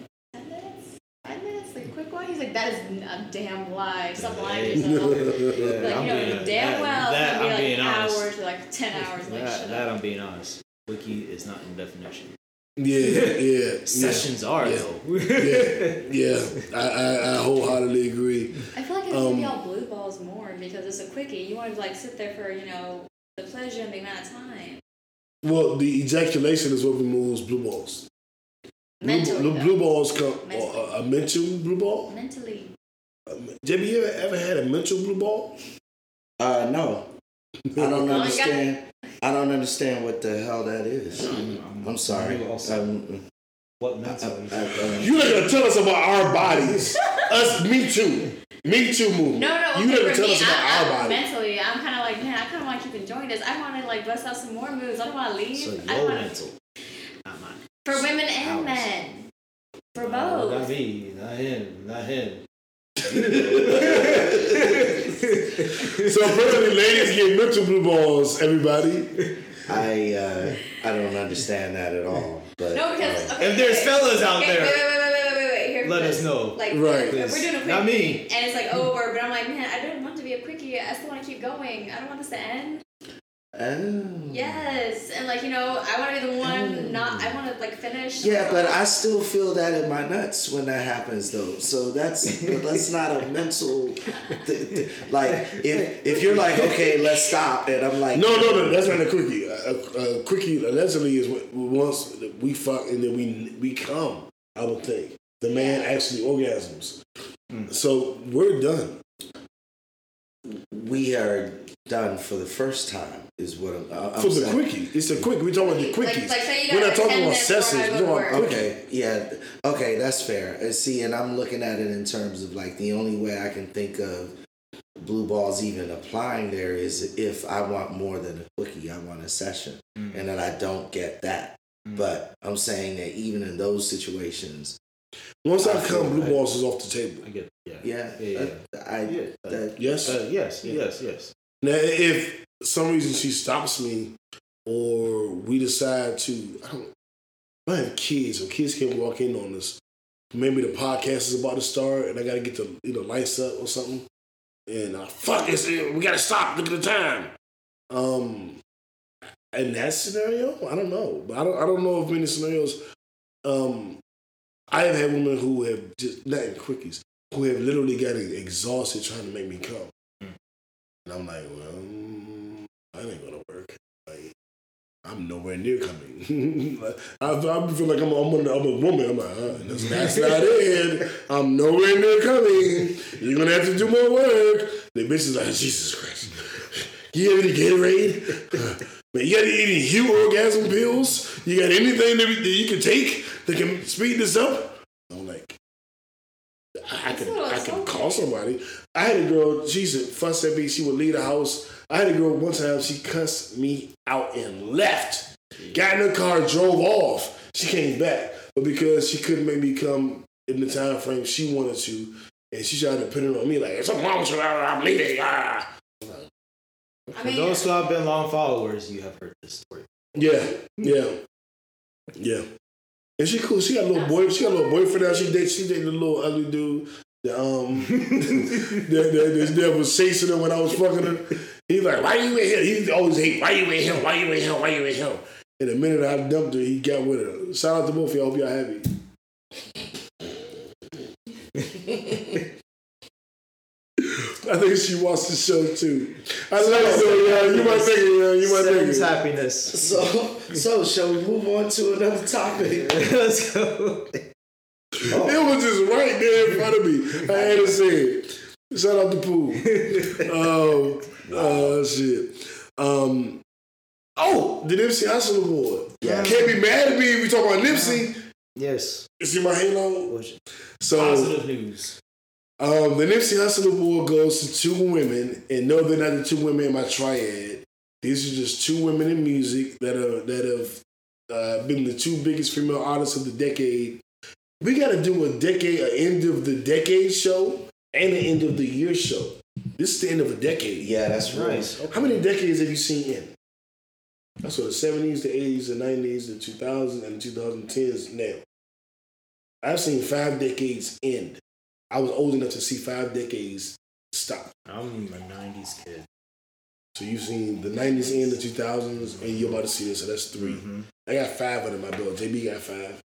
five minutes, like quick one. He's like, that is a damn lie. Stop lying to yourself. Like I'm you know being- damn well that it's gonna I'm be being like an honest. hour like ten hours. That, shut that. I'm being honest. Wiki is not in definition. Yeah, yeah, yeah. Sessions are Yeah. though. Yeah, yeah. I, I, I wholeheartedly agree. I feel like it Um, would be all blue balls more because it's a quickie. You want to like sit there for you know the pleasure and the amount of time. Well, the ejaculation is what removes blue balls. Mentally, blue, though. blue balls come Mentally. a mental blue ball. Mentally. Have you ever, ever had a mental blue ball? Uh, no. I don't got- understand. I don't understand what the hell that is. I'm, I'm sorry. you also- Um, what I, mental? I, I, You're not gonna tell us about our bodies. us, me too. Me too movement. No, no. You never tell me, us about I, our I, body. mentally, I'm kind of like, man, I kind of want to keep enjoying this. I want to like bust out some more moves. I don't want to leave. So I your wanna, mental. Not mine. for women and Ours. men. For No, both. not me. Not him. Not him. So apparently, ladies get mental blue balls. Everybody. I, uh, I don't understand that at all. But no, because uh, okay, If there's okay. fellas out Okay, there, wait, wait, wait, wait, wait, wait, wait. Here, let us know. Like, Right. we're doing a quick, Not me. and it's like over, but I'm like, man, I didn't want to be a quickie. I still want to keep going. I don't want this to end. Oh. Yes, and like you know, I want to be the one. Mm. Not, I want to like finish. Yeah, but I still feel that in my nuts when that happens, though. So that's that's not a mental. Th- th- like if if you're like, okay, let's stop, and I'm like, No, no, no. That's not a quickie. A, a, a quickie allegedly is what once we fuck and then we we come. I would think the man actually orgasms. Hmm. So we're done. We are done for the first time, is what I'm, I'm For the saying. quickie, it's a quickie. We're talking about the quickies. like, say you we're not talking about minutes before I sessions. We're talking about. Okay, yeah, okay, that's fair. And see, and I'm looking at it in terms of like the only way I can think of blue balls even applying there is if I want more than a quickie, I want a session, Mm. and then I don't get that. Mm. But I'm saying that even in those situations, Once I I come, blue like- balls is off the table. I get. Yeah. yeah, uh, I yeah. Uh, Yes. uh, yes. Yeah. Yes. Yes. Now, if some reason she stops me, or we decide to, I don't, I have kids, or kids can walk in on us. Maybe the podcast is about to start, and I gotta get the you know lights up or something. And uh, fuck this, we gotta stop. Look at the time. Um, in that scenario, I don't know, but I don't, I don't know of many scenarios. Um, I have had women who have just not in quickies who have literally gotten exhausted trying to make me come. And I'm like, well, mm, that ain't gonna work. Like, I'm nowhere near coming. Like, I, I feel like I'm, I'm, a, I'm a woman. I'm like, uh, that's, that's not it. I'm nowhere near coming. You're gonna have to do more work. The bitch is like, Jesus Christ. You have any Gatorade? Man, you got any Hue orgasm pills? You got anything that, that you can take that can speed this up? I'm like, I, I That's can, a little I can insulting. call somebody. I had a girl, she's a fuss at me, she would leave the house. I had a girl one time, she cussed me out and left. Got in the car, drove off. She came back. But because she couldn't make me come in the time frame she wanted to, and she tried to put it on me like, something wrong with you, I'm leaving. Ah. I For mean, those who have been long followers, you have heard this story. Yeah, yeah, yeah. And she cool. She got a little boy. She got a little boyfriend now. She date. She dated a little ugly dude. The um, that, that, that was chasing her when I was fucking her. He's like, "Why you in here?" He always hate, "Why you in here? Why you in here? Why you in here?" And the minute I dumped her, he got with her. Shout out to both of y'all. Hope y'all happy. I think she watched the show too. I like it, yeah. You might think it, yeah. You might think it. happiness. So, so shall we move on to another topic? Let's go. It was just right there in front of me. I had to say it. Shout out to Pooh. um, uh, shit. Um, oh, the Nipsey Hussle Award. Yeah. Can't be mad at me if we talk about Nipsey. Yes. You see my halo? Which- So, Positive news. um, the Nipsey Hussle Award goes to two women, and no, they're not the two women in my triad. These are just two women in music that are that have uh, been the two biggest female artists of the decade. We got to do a decade, an end of the decade show, and an end of the year show. This is the end of a decade. Yeah, that's right. Nice. How many decades have you seen in? That's what the seventies, the eighties, the nineties, the two thousands, and the two thousand tens. Now, I've seen five decades end. I was old enough to see five decades stop. I'm a '90s kid. So you've seen the nineties end, the two thousands, and you're about to see this. So that's 3 Mhm. I got five under my belt. JB got five.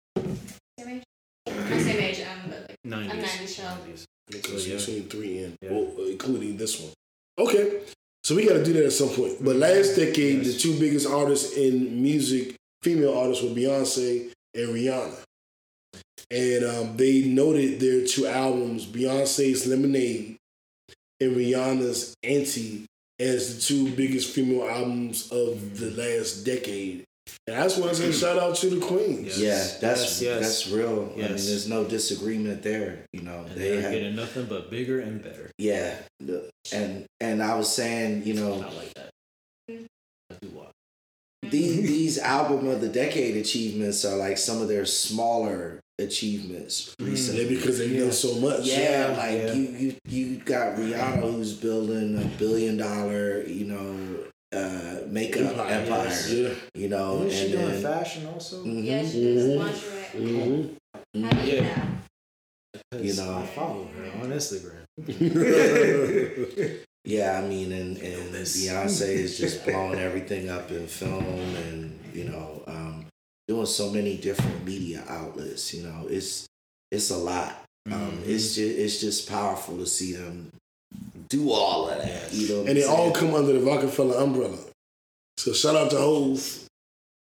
Same age. I'm same age. Um, but like, 90s. I'm 90s show. 90s. So So, yeah. you've seen three in, Yeah. well, including this one. Okay, so we got to do that at some point. But last decade, Yes. the two biggest artists in music, female artists, were Beyonce and Rihanna. And um, they noted their two albums, Beyonce's Lemonade and Rihanna's Anti, as the two biggest female albums of the last decade. And I just want to say shout out to the Queens. Yes. Yeah, that's Yes, yes. that's real. I mean, there's no disagreement there. You know, And they they're getting nothing but bigger and better. yeah, and and I was saying, you know, I like that. I do what? these these album of the decade achievements are like some of their smaller achievements mm. Yeah, recently. because they've Yeah. done so much. Yeah, Yeah, like yeah. you you you got Rihanna who's building a billion dollar, you know, uh makeup Empire, empire. yes. Yeah. You know, Isn't she and doing then fashion also? Mhm. Yeah, she does Mhm. lingerie. Mhm. How do you Yeah. know? You know. I follow her on Instagram. Yeah, I mean, and, and Beyonce is just blowing everything up in film and, you know, um, doing so many different media outlets, you know, it's, it's a lot. Um, Mhm. it's just, it's just powerful to see them do all of that, you know. and they I'm all come under the Rockefeller umbrella. So shout out to Hov.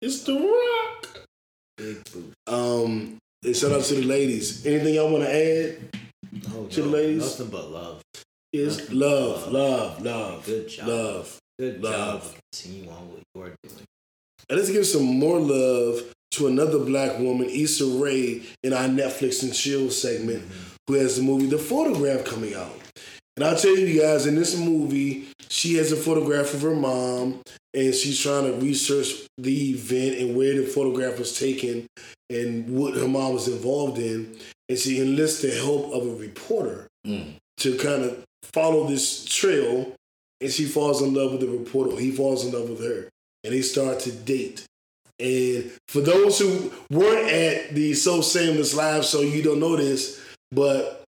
It's the Rock. Um, and shout out to the ladies. Anything y'all want to add? Oh, To the ladies? Nothing but love. Is Nothing love, love, love, Good job. love. Good Love. job. Continue on what you are doing. And let's give some more love to another black woman, Issa Rae, in our Netflix and Chill segment, who has the movie The Photograph coming out. And I'll tell you guys, in this movie, she has a photograph of her mom, and she's trying to research the event and where the photograph was taken and what her mom was involved in. And she enlists the help of a reporter Mm. to kind of follow this trail, and she falls in love with the reporter. He falls in love with her, and they start to date. And for those who weren't at the So Shameless live show, you don't know this, but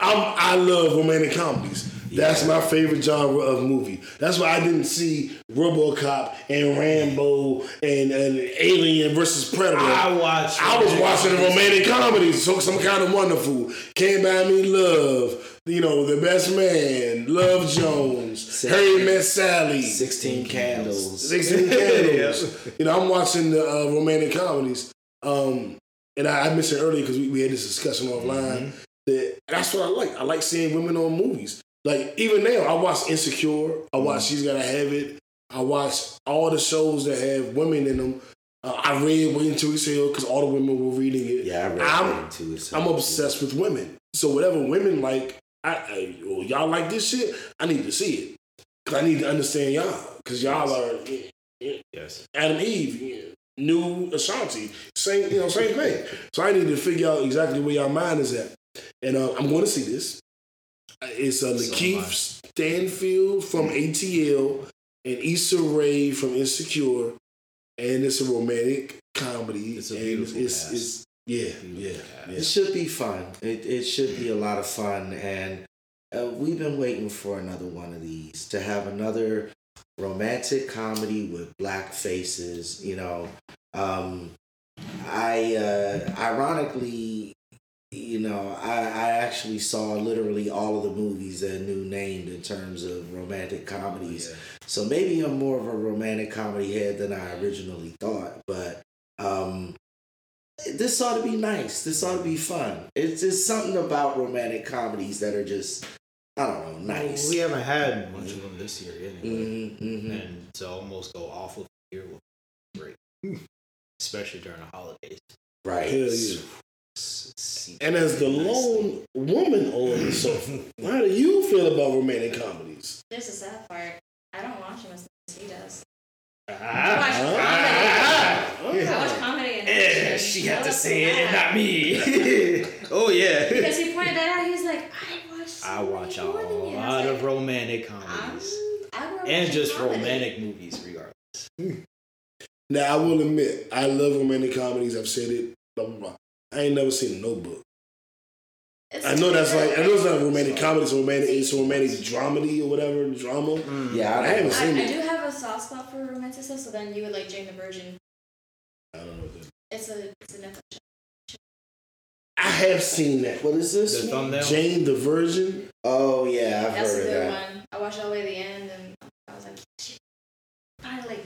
I'm, I love romantic comedies. That's Yeah. my favorite genre of movie. That's why I didn't see RoboCop and Rambo and, and Alien versus Predator. I watched. I was watching a romantic comedy, so some kind of wonderful. Can't buy me love. You know, the best man, Love Jones, Six- Harry Met Sally, 16 candles. Sixteen Candles. You know, I'm watching the uh, romantic comedies. Um, and I, I mentioned earlier because we, we had this discussion offline that that's what I like. I like seeing women on movies. Like even now, I watch Insecure. I watch She's Gotta Have It. I watch all the shows that have women in them. Uh, I read Waiting to Exhale because all the women were reading it. Yeah, I read I'm- that too. It's I'm obsessed with women. So whatever women like, I, I well, y'all like this shit. I need to see it because I need to understand y'all because y'all are Yes. Adam Eve, new Ashanti, same you know same thing. So I need to figure out exactly where y'all mind is at, and uh, I'm going to see this. Uh, It's uh, So. Lakeith Stanfield from ATL and Issa Rae from Insecure, and it's a romantic comedy. It's a and beautiful it's, cast. it's yeah, yeah, yeah. It should be fun. It it should be a lot of fun, and uh, we've been waiting for another one of these to have another romantic comedy with black faces. You know, um, I uh, ironically, you know, I I actually saw literally all of the movies that New named in terms of romantic comedies. Yeah. So maybe I'm more of a romantic comedy head than I originally thought, but um, this ought to be nice. This ought to be fun. It's just something about romantic comedies that are just, I don't know, nice. Well, we haven't had much of them this year anyway. Mhm, mhm. And to almost go off of the year was great. Especially during the holidays. Right. Hell yeah. S- see- And as the lone woman on the sofa, how do you feel about romantic comedies? There's the sad part. I don't watch them as much as he does. Ah, I watch ah, comedy and Yeah, action. she No, had to say it and not me. oh yeah. Because he pointed that out. He was like, I watch. So I watch a many more than you." And I lot of like, romantic comedies. I grew up And just comedy. romantic movies regardless. Hmm. Now I will admit, I love romantic comedies. I've said it. Blah blah blah. I ain't never seen a Notebook. It's I know that's like I know it's not a different. romantic comedy. It's a romantic. It's a romantic dramedy or whatever drama. Yeah, I I, haven't don't seen I, I do have a soft spot for romantic stuff, so then you would like Jane the Virgin. I don't know. What that- It's a it's a Netflix show. I have seen that. What is this? The thumbnail. Jane the Virgin. Oh yeah, I've That's a heard of good that. one. I watched all the way to the end, and I was like, shit. Finally,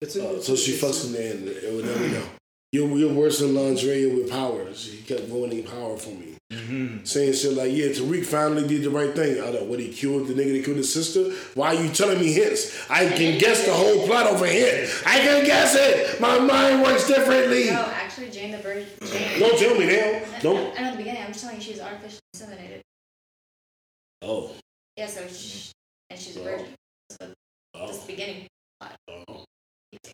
It's a, Uh, so she it's a- fucks in there and it would never know. You're, you're worse than lingerie with powers. She kept ruining power for me. Mhm. Saying shit like, yeah, Tariq finally did the right thing. I don't know, what, he killed the nigga that killed his sister? Why are you telling me hints? I can guess the whole plot over here. I can guess it. My mind works differently. no, actually, Jane the Virgin. Don't tell me now. I- Don't. I know at the beginning. I'm just telling you, she was artificially inseminated. Oh. Yeah, so she, and she's a virgin. So that's Oh. the beginning. oh.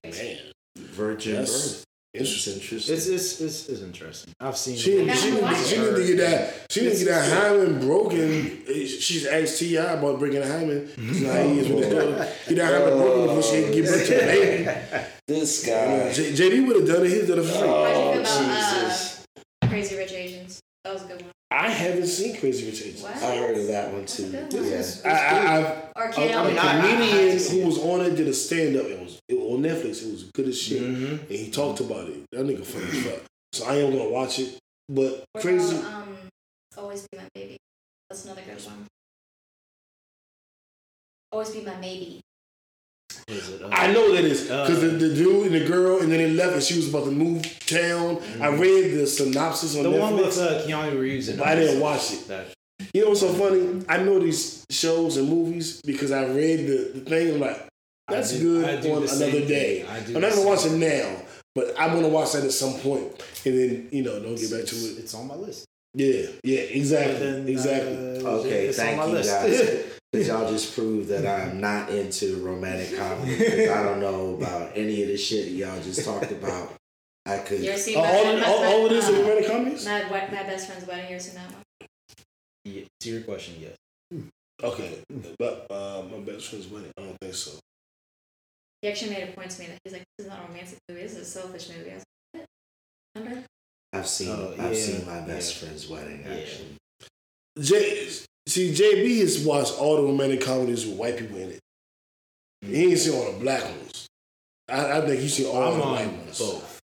Man. Virgin That's birth. It's interesting. interesting. It's, it's, it's, it's interesting. I've seen She, I she, haven't didn't, she it. didn't get that. She didn't get that hymen broken. She's asked T.I. about breaking a hymen. You know he is with his daughter. Get that hymen broken before she can give birth to a baby. this guy. J- JD would have done it. He'd done it for free. Oh feel about Jesus! uh, Crazy Rich Asians? That was a good one. I haven't seen Crazy Rich Asians. What? I heard of that one That's too. a good one. Yeah. I, I, I've, Or a, Kate a I mean, I- I- comedian have to see who was on it did a stand up. It was it, on Netflix. It was good as shit, Mhm. and he talked about it. That nigga funny as fuck. So I am gonna watch it. But What crazy. about, um, Always Be My Maybe? That's another good one. Always Be My Maybe. What is? I know that is because Uh, the, the dude and the girl, and then they left, and she was about to move town. I read the synopsis on The Netflix. one with uh, Keanu Reeves in But I didn't watch it. That, You know what's so funny? I know these shows and movies because I read the, the thing. I'm like, that's I do- good on another day. I I'm not gonna watch it now, but I'm gonna watch that at some point. point, and then you know, don't get back to it. it's on my list. Yeah, yeah, exactly, then, exactly. uh, Okay, it's on thank my you list. guys. Because y'all just proved that I'm not into romantic comedy. 'cause I don't know about any of the shit y'all just talked about. I could. You ever seen all, my, all, my, all, all of my, this uh, romantic comedies. my, my, my best friend's wedding? You ever seen that one? Yeah, to your question, yes. Okay, but uh, my best friend's wedding. I don't think so. He actually made a point to me that he's like, "This is not a romantic movie. This is a selfish movie." I was like, "What? Remember? I've seen. Oh, I've seen my best yeah. friend's wedding. Yeah. Actually, J, see, JB has watched all the romantic comedies with white people in it. He ain't seen all the black ones. I, I think he's seen all I'm the on white ones. both.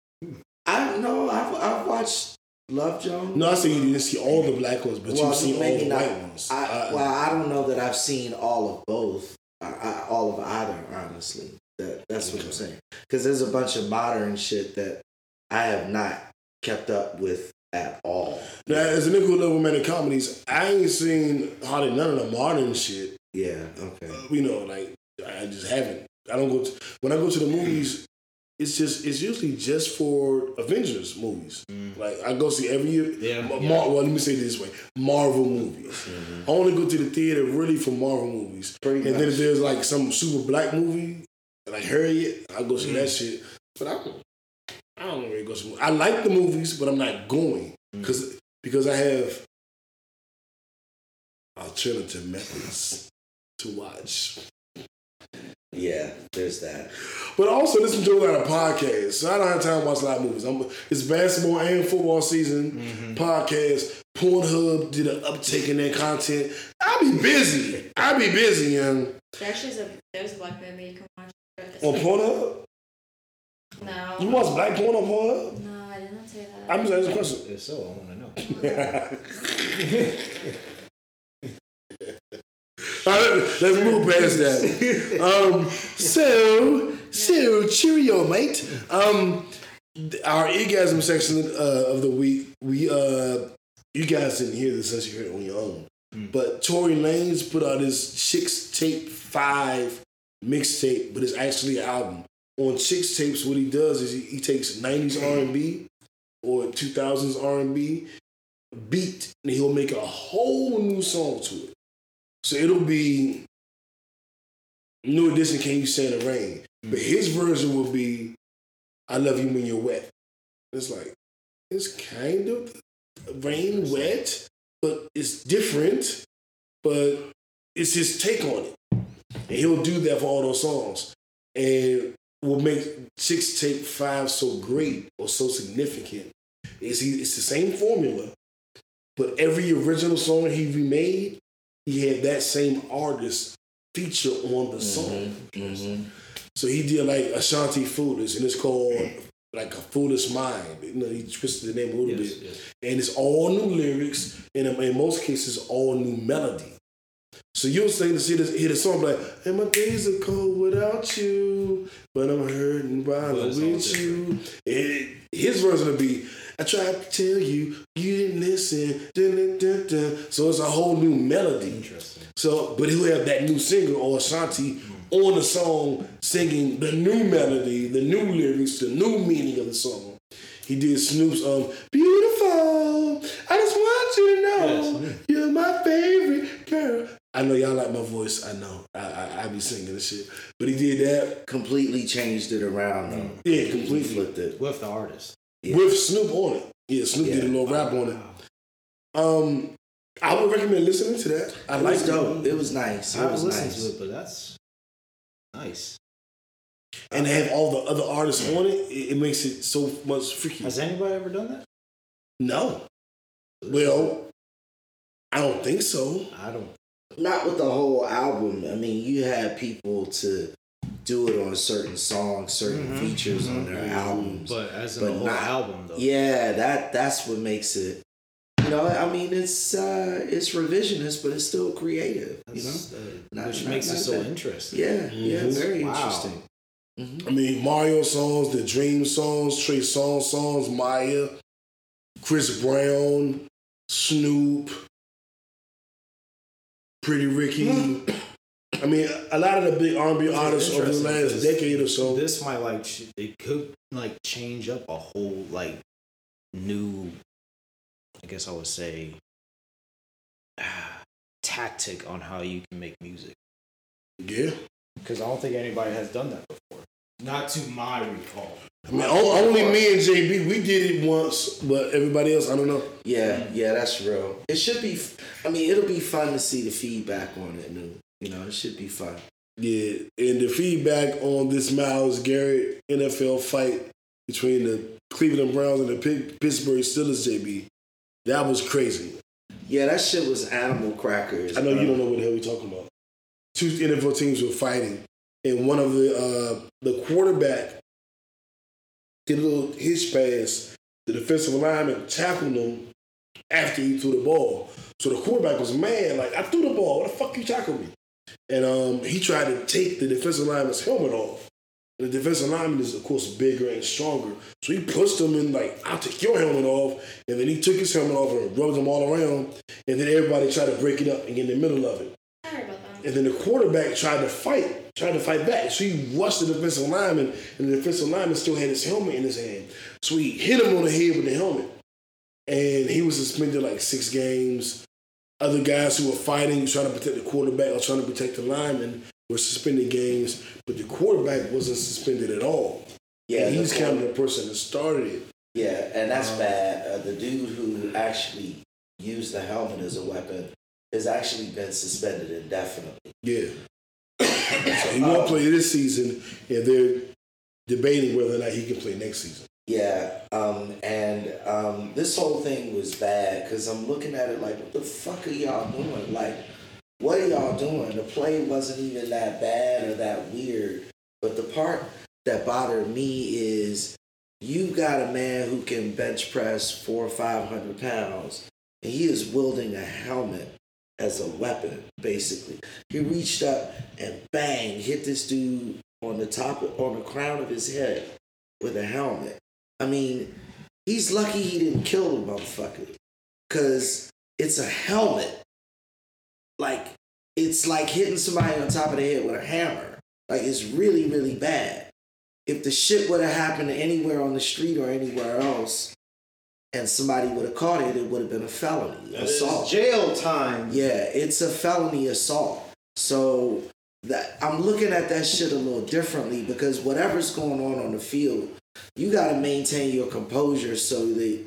I know. I've, I've watched Love Jones. No, I said you didn't see all the black ones, but Well, you've seen all the not. white ones. I, Uh, well, I don't know that I've seen all of both, I, I, all of either. Honestly, that that's what I'm saying. Because there's a bunch of modern shit that I have not kept up with at all. Now, as a nigga who love romantic comedies, I ain't seen hardly none of the modern shit. Yeah. Okay. Uh, you know, like I just haven't. I don't go to when I go to the movies. It's just it's usually just for Avengers movies. Mm. Like I go see every year. Yeah, Ma- yeah. Well, let me say it this way: Marvel movies. Mm-hmm. I only go to the theater really for Marvel movies. Pretty and then if there's like some super black movie, like Harriet, I go see Mm. that shit. But I don't. I don't really go see. I like the movies, but I'm not going Mm. because because I have alternative methods to watch. Yeah, there's that. But also listen to a lot of podcasts. So I don't have time to watch a lot of movies. I'm, it's basketball and football season. Mm-hmm. Podcast. Pornhub did an uptake in their content. I be busy. I be busy, young. There actually a there's a black movie you can watch. It's On like- Pornhub? No. You watch black porn on Pornhub? No, I did not say that. I'm just asking a question. If so, I want to know. All right, let's move past that. Um, so, so cheerio, mate. Um, our orgasm section uh, of the week, we uh, you guys didn't hear this unless you heard it on your own. Mm. But Tory Lanez put out his Chixtape Five mixtape, but it's actually an album. On Chixtapes, what he does is he, he takes '90s R&B or 2000s R&B beat, and he'll make a whole new song to it. So it'll be New Edition Can You Stand the Rain? But his version will be I Love You When You're Wet. It's like, it's kind of rain wet, but it's different, but it's his take on it. And he'll do that for all those songs. And what makes Chixtape 5 so great or so significant is he it's the same formula, but every original song he remade, he had that same artist feature on the song. Mm-hmm. So he did like Ashanti Foolish, and it's called like a Foolish Mind. You know, he twisted the name a little Yes, bit, yes. and it's all new lyrics, and in, in most cases, all new melody. So you'll sing to see this, hear the song like, "And my days are cold without you, but I'm hurting while But I'm with you." It, his version will be, "I tried to tell you, you didn't listen." Dun, dun, dun, dun. So it's a whole new melody. Interesting. So, but he'll have that new singer or Ashanti on the song singing the new melody, the new lyrics, the new meaning of the song. He did Snoop's um beautiful. I just want you to know Yes. you're my favorite girl. I know y'all like my voice. I know. I I, I be singing this shit. But he did that. Completely changed it around though. Yeah, He completely. flipped it. With the artist. Yeah. With Snoop on it. Yeah, Snoop did a little rap on it. Um, I would recommend listening to that. I It like was it. dope. It was nice. I It haven't was listened nice. to it, but that's nice. And to have all the other artists on it, it, it makes it so much freaky. Has anybody ever done that? No. Well, I don't think so. I don't. Not with the whole album. I mean, you had people to do it on certain songs, certain Mhm, features on mhm. their albums. But as in But the whole not- album, though. Yeah, that that's what makes it. You know, I mean, it's uh it's revisionist, but it's still creative. You know. Uh, Not- which not- makes it so bad. interesting. Yeah, yeah, Mhm. very Wow. interesting. Mhm. I mean, Mario songs, the Dream songs, Trey Songz songs, Mya, Chris Brown, Snoop, Pretty Ricky. I mean, a lot of the big R&B artists over the last decade or so. This might like it could like change up a whole like new. I guess I would say tactic on how you can make music yeah. because I don't think anybody has done that before. Not to my recall. I mean, o- only me and JB, we did it once, but everybody else, I don't know. Yeah, yeah, that's real. It should be. I mean, it'll be fun to see the feedback on it. New, you know, it should be fun. Yeah, and the feedback on this Myles Garrett NFL fight between the Cleveland Browns and the Pittsburgh Steelers, JB, that was crazy. Yeah, that shit was animal crackers. I know you don't know what the hell we're talking about. Two NFL teams were fighting, and one of the uh, the quarterback did a little hitch pass. The defensive lineman tackled him after he threw the ball. So the quarterback was mad, like, I threw the ball. What the fuck you tackled me? And um, he tried to take the defensive lineman's helmet off. And the defensive lineman is, of course, bigger and stronger. So he pushed him in, like, I'll take your helmet off. And then he took his helmet off and rubbed him all around. And then everybody tried to break it up and get in the middle of it. I about that. And then the quarterback tried to fight, tried to fight back. So he rushed the defensive lineman, and the defensive lineman still had his helmet in his hand. So he hit him on the head with the helmet. And he was suspended like six games. Other guys who were fighting, trying to protect the quarterback or trying to protect the lineman, were suspended games, but the quarterback wasn't suspended at all. Yeah, and he's kind of the person that started it. Yeah, and that's Um, bad. Uh, the dude who actually used the helmet as a weapon has actually been suspended indefinitely. Yeah. So he won't play this season, and they're debating whether or not he can play next season. Yeah, um, and um, this whole thing was bad because I'm looking at it like, what the fuck are y'all doing? Like, what are y'all doing? The play wasn't even that bad or that weird. But the part that bothered me is you've got a man who can bench press four or five hundred pounds, and he is wielding a helmet as a weapon, basically. He reached up and bang, hit this dude on the top, on the crown of his head with a helmet. I mean, he's lucky he didn't kill the motherfucker. Cause it's a helmet. Like, it's like hitting somebody on top of the head with a hammer. Like it's really, really bad. If the shit would have happened anywhere on the street or anywhere else, and somebody would have caught it, it would have been a felony That is assault. jail time. Yeah, it's a felony assault. So that I'm looking at that shit a little differently because whatever's going on on the field, you got to maintain your composure so that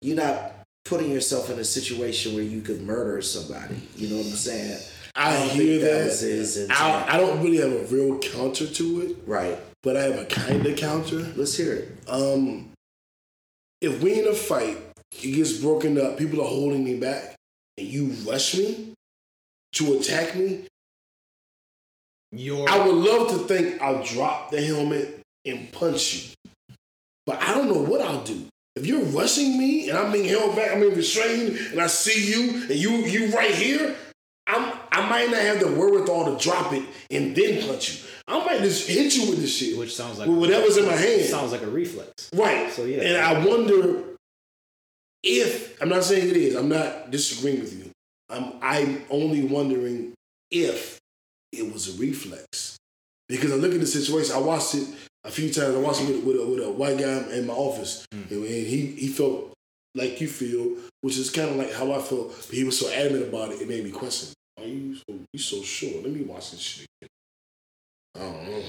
you're not putting yourself in a situation where you could murder somebody. You know what I'm saying? I, don't hear think that. was. I, I don't really have a real counter to it, right. but I have a kind of counter. Let's hear it. Um, if we in a fight, it gets broken up, people are holding me back, and you rush me to attack me, Your I would love to think I'll drop the helmet and punch you. But I don't know what I'll do. If you're rushing me and I'm being held back, I'm being restrained, and I see you and you you right here, I'm I might not have the wherewithal to drop it and then punch you. I might just hit you with this shit. which sounds like whatever's in my hand. sounds like a reflex. Right. So, yeah. And I wonder if I'm not saying it is. I'm not disagreeing with you. I'm I'm only wondering if it was a reflex because I look at the situation. I watched it a few times. I watched it with, with, a, with a white guy in my office, Mm. and, and he he felt like you feel, which is kind of like how I felt. But he was so adamant about it, it made me question. Are you so you so sure? Let me watch this shit. Again. I know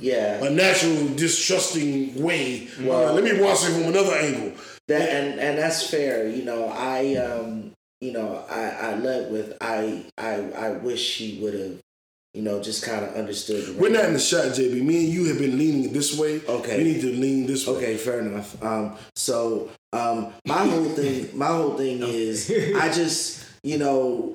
Yeah. a natural distrusting way. Well- Uh, let me watch it from another angle. That and and that's fair. You know, I um, you know, I I led with I I I wish he would have, you know, just kind of understood. The We're not in the shot, JB. Me and you have been leaning this way. Okay. We need to lean this way. Okay, fair enough. Um, so um, my whole thing, my whole thing is, I just, you know,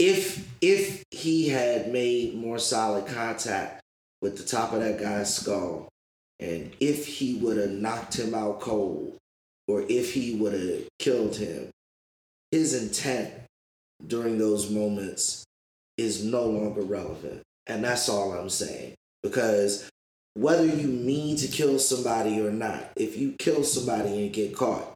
if if he had made more solid contact with the top of that guy's skull, and if he would have knocked him out cold, or if he would have killed him, his intent during those moments is no longer relevant, and that's all I'm saying. Because whether you mean to kill somebody or not, if you kill somebody and get caught,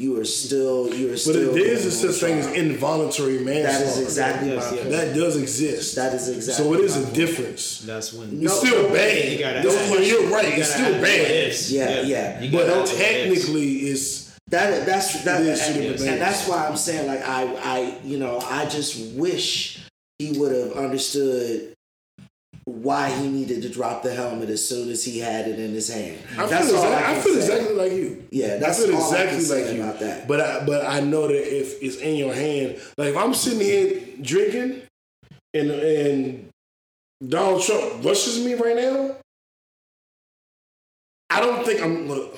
you are still you are But still. there is a going such thing as involuntary manslaughter. That is exactly Yes, my yes. point. That does exist. That is exactly. so it is a difference. That's when It's No, still bad. you gotta Don't- ask- you're right. you It's still bad. what ifs. Yeah, yeah. You But gotta ask technically, it's That that's that, It and, is and that's why I'm saying like I I you know I just wish he would have understood why he needed to drop the helmet as soon as he had it in his hand. I that's feel, exactly, I I feel exactly like you. Yeah, that's I feel I exactly say like you. about that. But I but I know that if it's in your hand, like if I'm sitting here drinking and and Donald Trump rushes me right now, I don't think I'm look.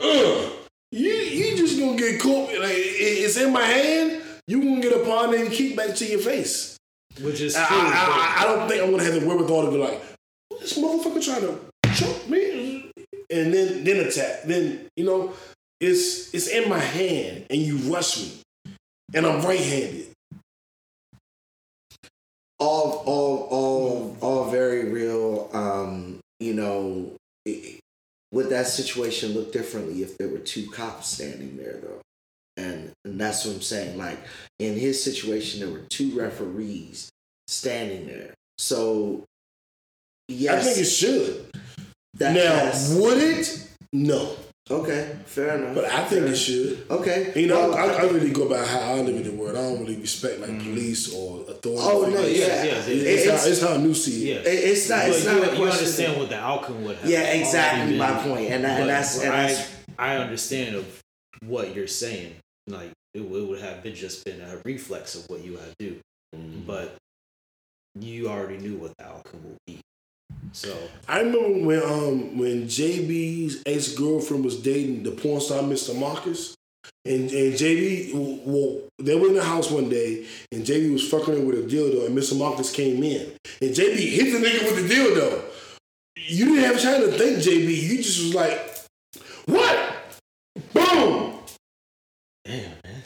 Ugh, you you just gonna get caught like it- it's in my hand. You gonna get a pawn and kick back to your face. Which is I, true. I, I, I don't think I'm gonna have the wherewithal to be like, this motherfucker trying to choke me, and then then attack. Then you know, it's it's in my hand, and you rush me, and I'm right-handed. all all all all very real um you know it, would that situation look differently if there were two cops standing there though and, and that's what i'm saying like in his situation there were two referees standing there so yes I think it should. that, now, that's- would it? No, okay fair enough but I think fair. it should. okay You know, Well, I, I think- really go by how I live in the world. I don't really respect like mm-hmm. police or authority. oh no yeah, Yeah, yeah, It's, It- how, it's, it's how new see yeah. it. it- it's not it's But not you, a you question understand what the outcome would have. yeah exactly my been. point and, that, But and that's and I, that's I understand of what you're saying. Like it would, it would have been just been a reflex of what you had to do. Mm. But you already knew what the outcome would be. So I remember when um when JB's ex girlfriend was dating the porn star Mr. Marcus, and and JB well they were in the house one day and JB was fucking her with a dildo and Mr. Marcus came in and JB hit the nigga with the dildo. You didn't have time to think, JB. You just was like, what? Boom. damn man.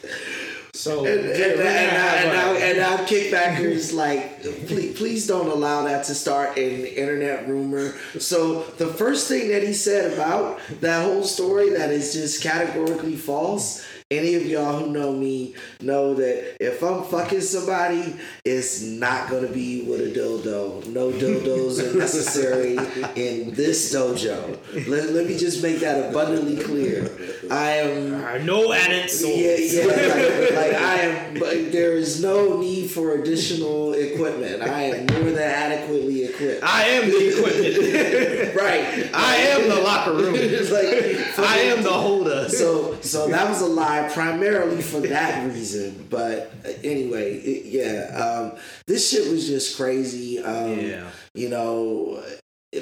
So And, and, and, gonna and, and uh, now kickbackers like please, please don't allow that to start an internet rumor. So the first thing that he said about that whole story that is just categorically false any of y'all who know me know that if i'm fucking somebody it's not gonna be with a dildo no dildos are necessary in this dojo let, let me just make that abundantly clear i am Alright, no added soul. yeah, yeah. Like, like I am, but there is no need for additional equipment. I am more than adequately equipped. I am the equipment. right. I am the locker room. Like I am the holder. So, so that was a lie primarily for that reason. But uh, anyway, it, yeah, um, this shit was just crazy. Um, yeah. You know,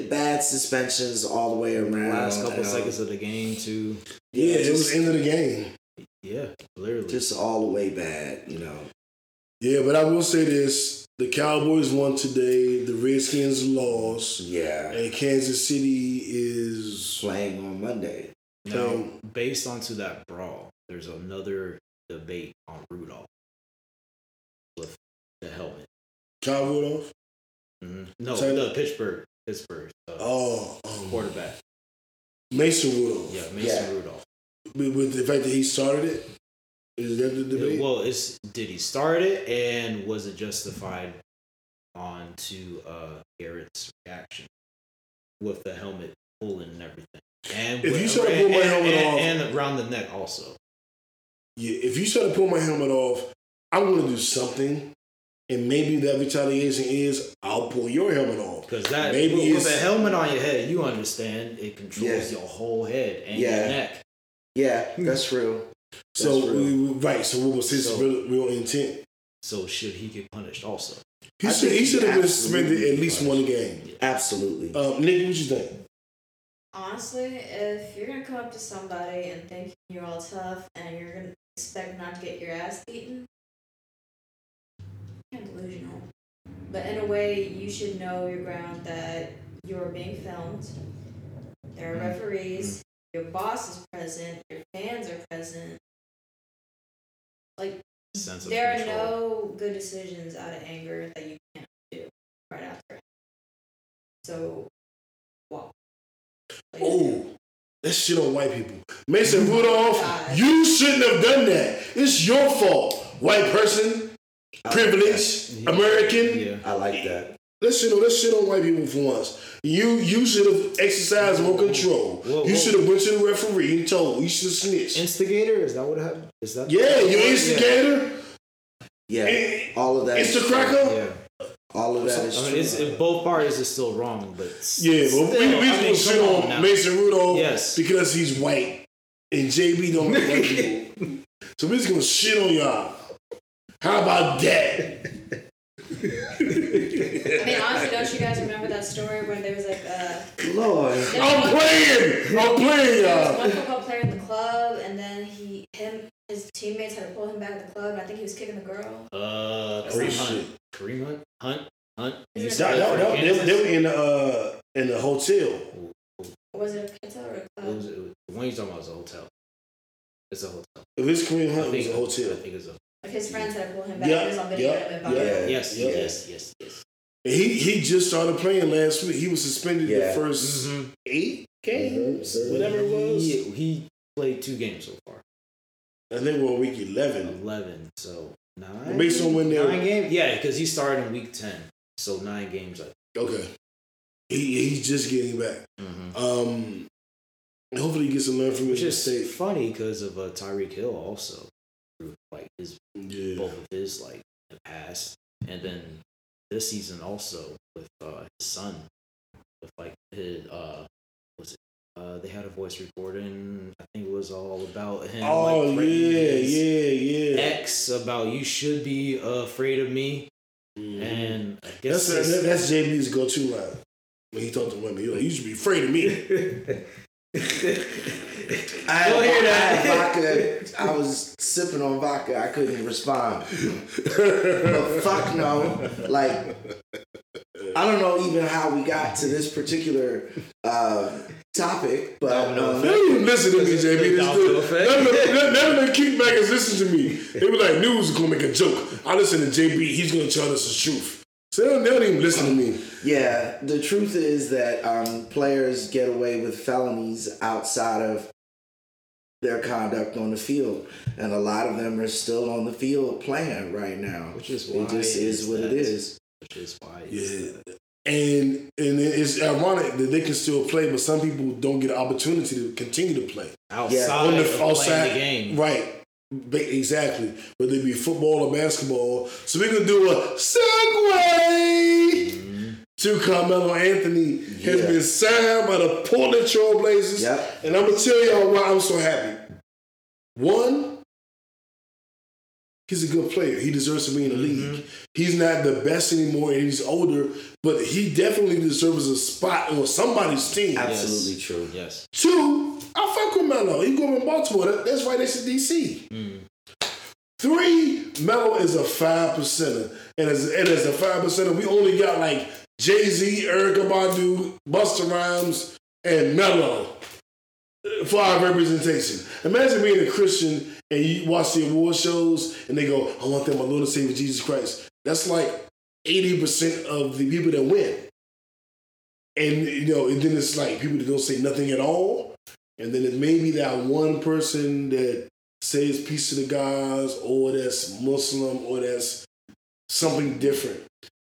bad suspensions all the way around. The Last couple seconds of the game too. Yeah, it was just, the end of the game. Yeah, literally. just all the way bad. You know. Yeah, but I will say this: the Cowboys won today. The Redskins lost, Yeah. and Kansas City is Playing on Monday. now, um, based onto that brawl, there's another debate on Rudolph with the helmet. Kyle Rudolph. Mhm. No, the Pittsburgh, Pittsburgh uh, Oh, um, quarterback. Mason Rudolph. Yeah, Mason Yeah. Rudolph. With, the fact that he started it, is that the debate? Well, it's did he start it and was it justified on to uh Garrett's reaction with the helmet pulling and everything? And If with- you to and, my and- helmet and- off- and around the neck also. Yeah, if you try to pull my helmet off, I'm going to do something, and maybe that retaliation is I'll pull your helmet off. Because that Maybe with, with a helmet on your head, you understand it controls Yeah. your whole head and Yeah. your neck. Yeah, that's real. So That's real. we, we- right. So what was his So- real, real intent? So should he get punished also? He I should. He should have been suspended at least punished. one game. Absolutely. Um, Nick, what you think? Honestly, if you're gonna come up to somebody and think you're all tough and you're gonna expect not to get your ass beaten, kind of delusional. But in a way, you should know your ground that you're being filmed. There are referees. Your boss is present. Your fans are present. Like there are no good decisions out of anger that you can't do right after. So, Oh, that shit on white people. Mason Rudolph, you shouldn't have done that. It's your fault. White person, I like privilege, Yeah. American. Yeah. I like that. Let's shit on let's shit on white people for once. You you should have exercised more control. Whoa, you should have went to the referee and told. You should have snitched. Instigator? Is that what happened? Is that yeah, you instigator. Yeah. Eh, All of that. It's the cracker. Yeah. All of that is I true. mean, it's, it, both parties are still wrong, but s- Yeah, but still, we, we I mean, just gonna shit on on. Mason Rudolph Yes. because he's white and JB don't like white people. So we're just gonna shit on y'all. How about that? I mean, honestly, don't you guys remember that story when there was like uh, Lord. there I'm was one, playing. I'm playing there was one football player in the club, and then he, him, his teammates had to pull him back to the club, and I think he was kicking the girl. Uh, Oh, Kareem. Hunt. Hunt? Hunt? No, no, You it- said That- for that- that- they, they were in the uh, in the hotel. Or was it a hotel or a It club? was, it was, the one you're talking about is a hotel. It's a hotel. If it's Kareem I Hunt, it think, was a hotel. I think it's a. Like his friends had to pull him back. Yeah, it was on video. yeah, and it went yeah. Yes, Yeah. yes, yes, yes. And he he just started playing last week. He was suspended Yeah. the 1st Mhm. eight games, Mhm. whatever it was. He, he played two games so far. I think we're on week eleven. 11, so nine. Based on when they're- Nine games? Yeah, because he started in week 10. So nine games. I Okay, he he's just getting back. mm-hmm. Um, hopefully he gets some learn from his Just is mistake. funny because of uh, Tyreek Hill also. Like his Yeah. both of his like in the past, and then this season also with uh, his son, with like his uh, Uh, they had a voice recording. I think it was all about him. Oh like, yeah, yeah, yeah. X about you should be afraid of me, Mhm. and I guess That's it's- that's JB's go-to line when he talked to women. He like, you should be afraid of me. I had, Don't hear I that. had vodka. I was sipping on vodka. I couldn't respond. but fuck no. Like, I don't know even how we got to this particular uh, topic, but Domino um, They don't even listen to me, JB. This Domino dude- effect. None of them- none of them kickbackers listen to me. They were like, news is gonna make a joke. I listen to JB. He's gonna tell us the truth. So they don't, they don't even listen to me. yeah, the truth is that um, players get away with felonies outside of their conduct on the field, and a lot of them are still on the field playing right now. Which is it why just is it's what it that. is. Which is why. Yeah. it's. And and it's ironic that they can still play, but some people don't get an opportunity to continue to play. outside on the of playing outside the game. Right. Exactly. Whether it be football or basketball. So we're gonna do a segue mm-hmm. to Carmelo Anthony has been signed by the Portland Trailblazers, Yep. And I'm gonna tell y'all why I'm so happy. One, he's a good player. He deserves to be in the league. He's not the best anymore and he's older, but he definitely deserves a spot on somebody's team. Absolutely true. Yes. Two, I fuck with Melo. He going to Baltimore. That's right next to DC. Mm. Three, Melo is a five percenter, and as and as a five percenter, we only got like Jay Z, Erykah Badu, Busta Rhymes, and Melo for our representation. Imagine being a Christian and you watch the award shows and they go, "I want them, my Lord and Savior Jesus Christ." That's like eighty percent of the people that win. And you know, and then it's like people that don't say nothing at all. And then it may be that one person that says peace to the gods, or that's Muslim, or that's something different.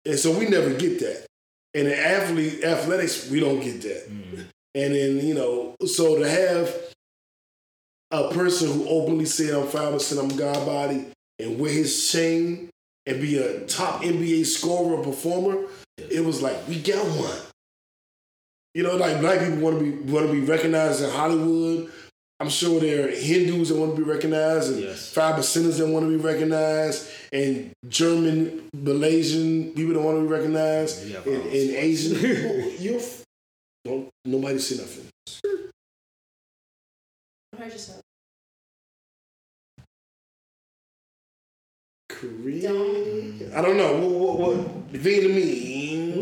And so we never get that. And in athlete athletics, we don't get that. Mm. And then, you know, so to have a person who openly said I'm five percent, I'm God body, and wear his chain and be a top NBA scorer or performer, it was like, we got one. You know, like black people want to be want to be recognized in Hollywood. I'm sure there are Hindus that want to be recognized, and Yes. five percenters that want to be recognized, and German, Malaysian people that want to be recognized, have and, and. Asian people. You're don't nobody see nothing. What I just said. Korean. I don't know what what, what Vietnamese.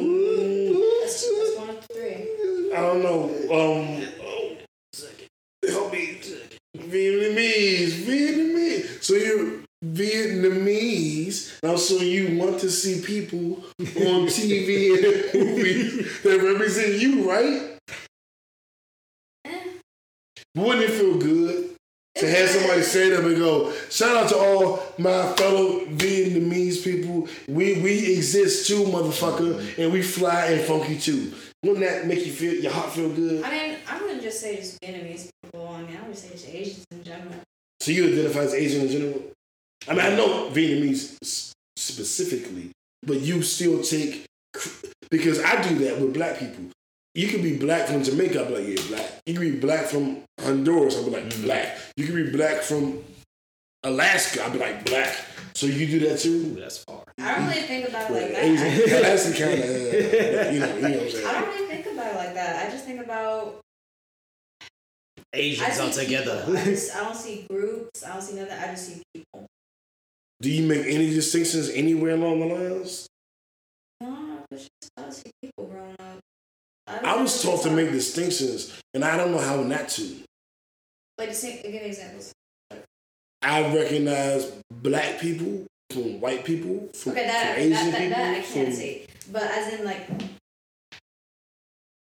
That's, that's one of three. I don't know. Um, oh, help me. Vietnamese, Vietnamese. So you're Vietnamese. Now, so you want to see people on TV and movies that represent you, right? Wouldn't it feel good to have somebody say that and go, shout out to all my fellow Vietnamese people. We we exist too, motherfucker, and we fly and funky too. Wouldn't that make you feel your heart feel good? I mean, I wouldn't just say just Vietnamese people. I mean, I would say just Asians in general. So you identify as Asian in general? I mean, I know Vietnamese specifically, but you still take because I do that with black people. You can be black from Jamaica, I'll be like, yeah, black. You can be black from Honduras, I'll be like, mm. black. You can be black from Alaska, I'll be like, black. So you do that Ooh, too? that's far. I don't really think about it like that. Asian, Alaska kind of, you know, you know what I'm I don't really think about it like that. I just think about Asians all together. I, just, I don't see groups. I don't see nothing. I just see people. Do you make any distinctions anywhere along the lines? No, it's just I see people growing up. I was taught to make distinctions, and I don't know how not to. Like, give examples. I recognize black people from white people, from, Okay, that, from Asian that, that, people. that I can't from- see. But as in, like,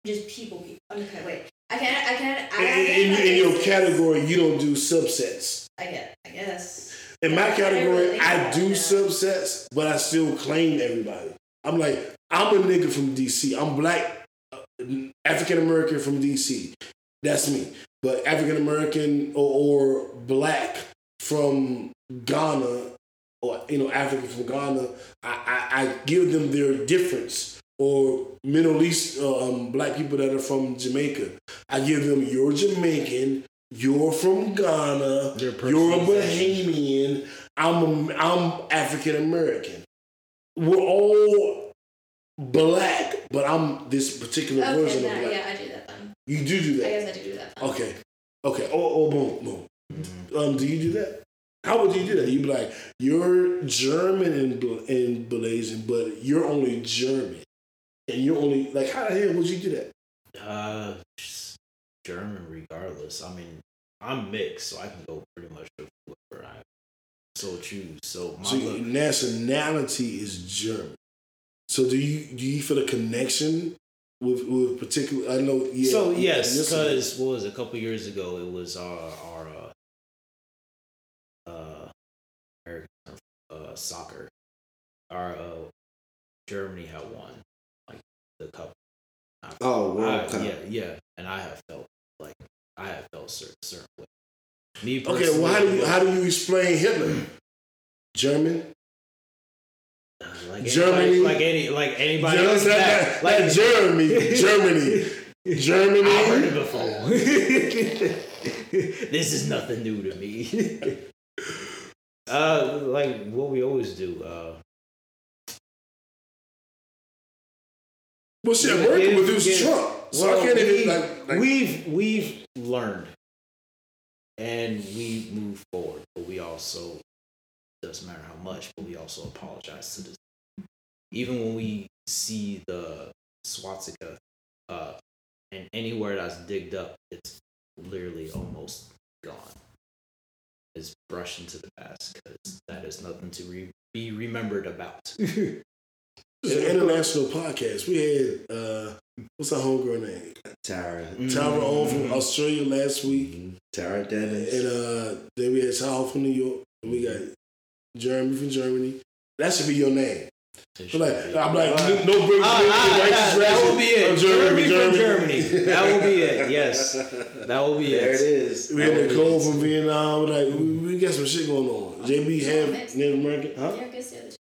just people, people. Okay, wait. I can't, I can't, I In, in, in your category, you don't do subsets. I get, I guess. In my Yeah, I category, I do subsets, but I still claim everybody. I'm like, I'm a nigga from DC. I'm black, African American from DC. That's me. But African American or, or black from Ghana, or you know, African from Ghana, I, I, I give them their difference. Or Middle East uh, um, black people that are from Jamaica, I give them you're Jamaican, you're from Ghana, you're a. Bahamian, I'm a, I'm African American. We're all black, but I'm this particular version Okay, of now, black. yeah, I do that then. You do do that. I guess I do do that then. Okay. Okay. Oh, oh, boom, boom. Um, do you do that? How would you do that? You'd be like, you're German and Bel- and Malaysian, but you're only German, and you're only like, how the hell would you do that? Uh, just German, regardless. I mean, I'm mixed, so I can go pretty much with whatever I so choose. So my So your nationality is German. So do you do you feel a connection with with particular? I know. Yeah. so yes, because what was it, a couple years ago? It was our our uh, uh American uh soccer. Our uh Germany had won like the cup. Oh, World I- Cup. yeah, yeah, and I have felt like I have felt certain certain way. Me okay. Well, how do you how do you explain Hitler? German. Like Germany? anybody, like any like anybody German- else that, like like Germany, Germany, Germany. I've heard it before. this is nothing new to me. uh, like what we always do. Uh, Well, shit, America yeah, produced yeah. Trump, so well, I can't we, even like. like we've we've learned, and we move forward. But we also doesn't matter how much, but we also apologize to this. Even when we see the swastika, uh, and anywhere that's digged up, it's literally almost gone. It's brushed into the past because that is nothing to re- be remembered about. It's an international podcast. We had uh, what's our homegirl name? Tara. Tara on from. Australia last week, Mhm. Tara Dennis. and uh, then we had Sal from New York, and we got Jeremy from Germany. That should be your name. So like, I'm like, no, no break. Ah, ah, ah, that will be it. Jeremy from Germany. That will be it. Yes, that will be There it. There it is. We had Nicole from Vietnam. Like, we, we got some shit going on. JB half Native American. Huh? Yeah, I guess the other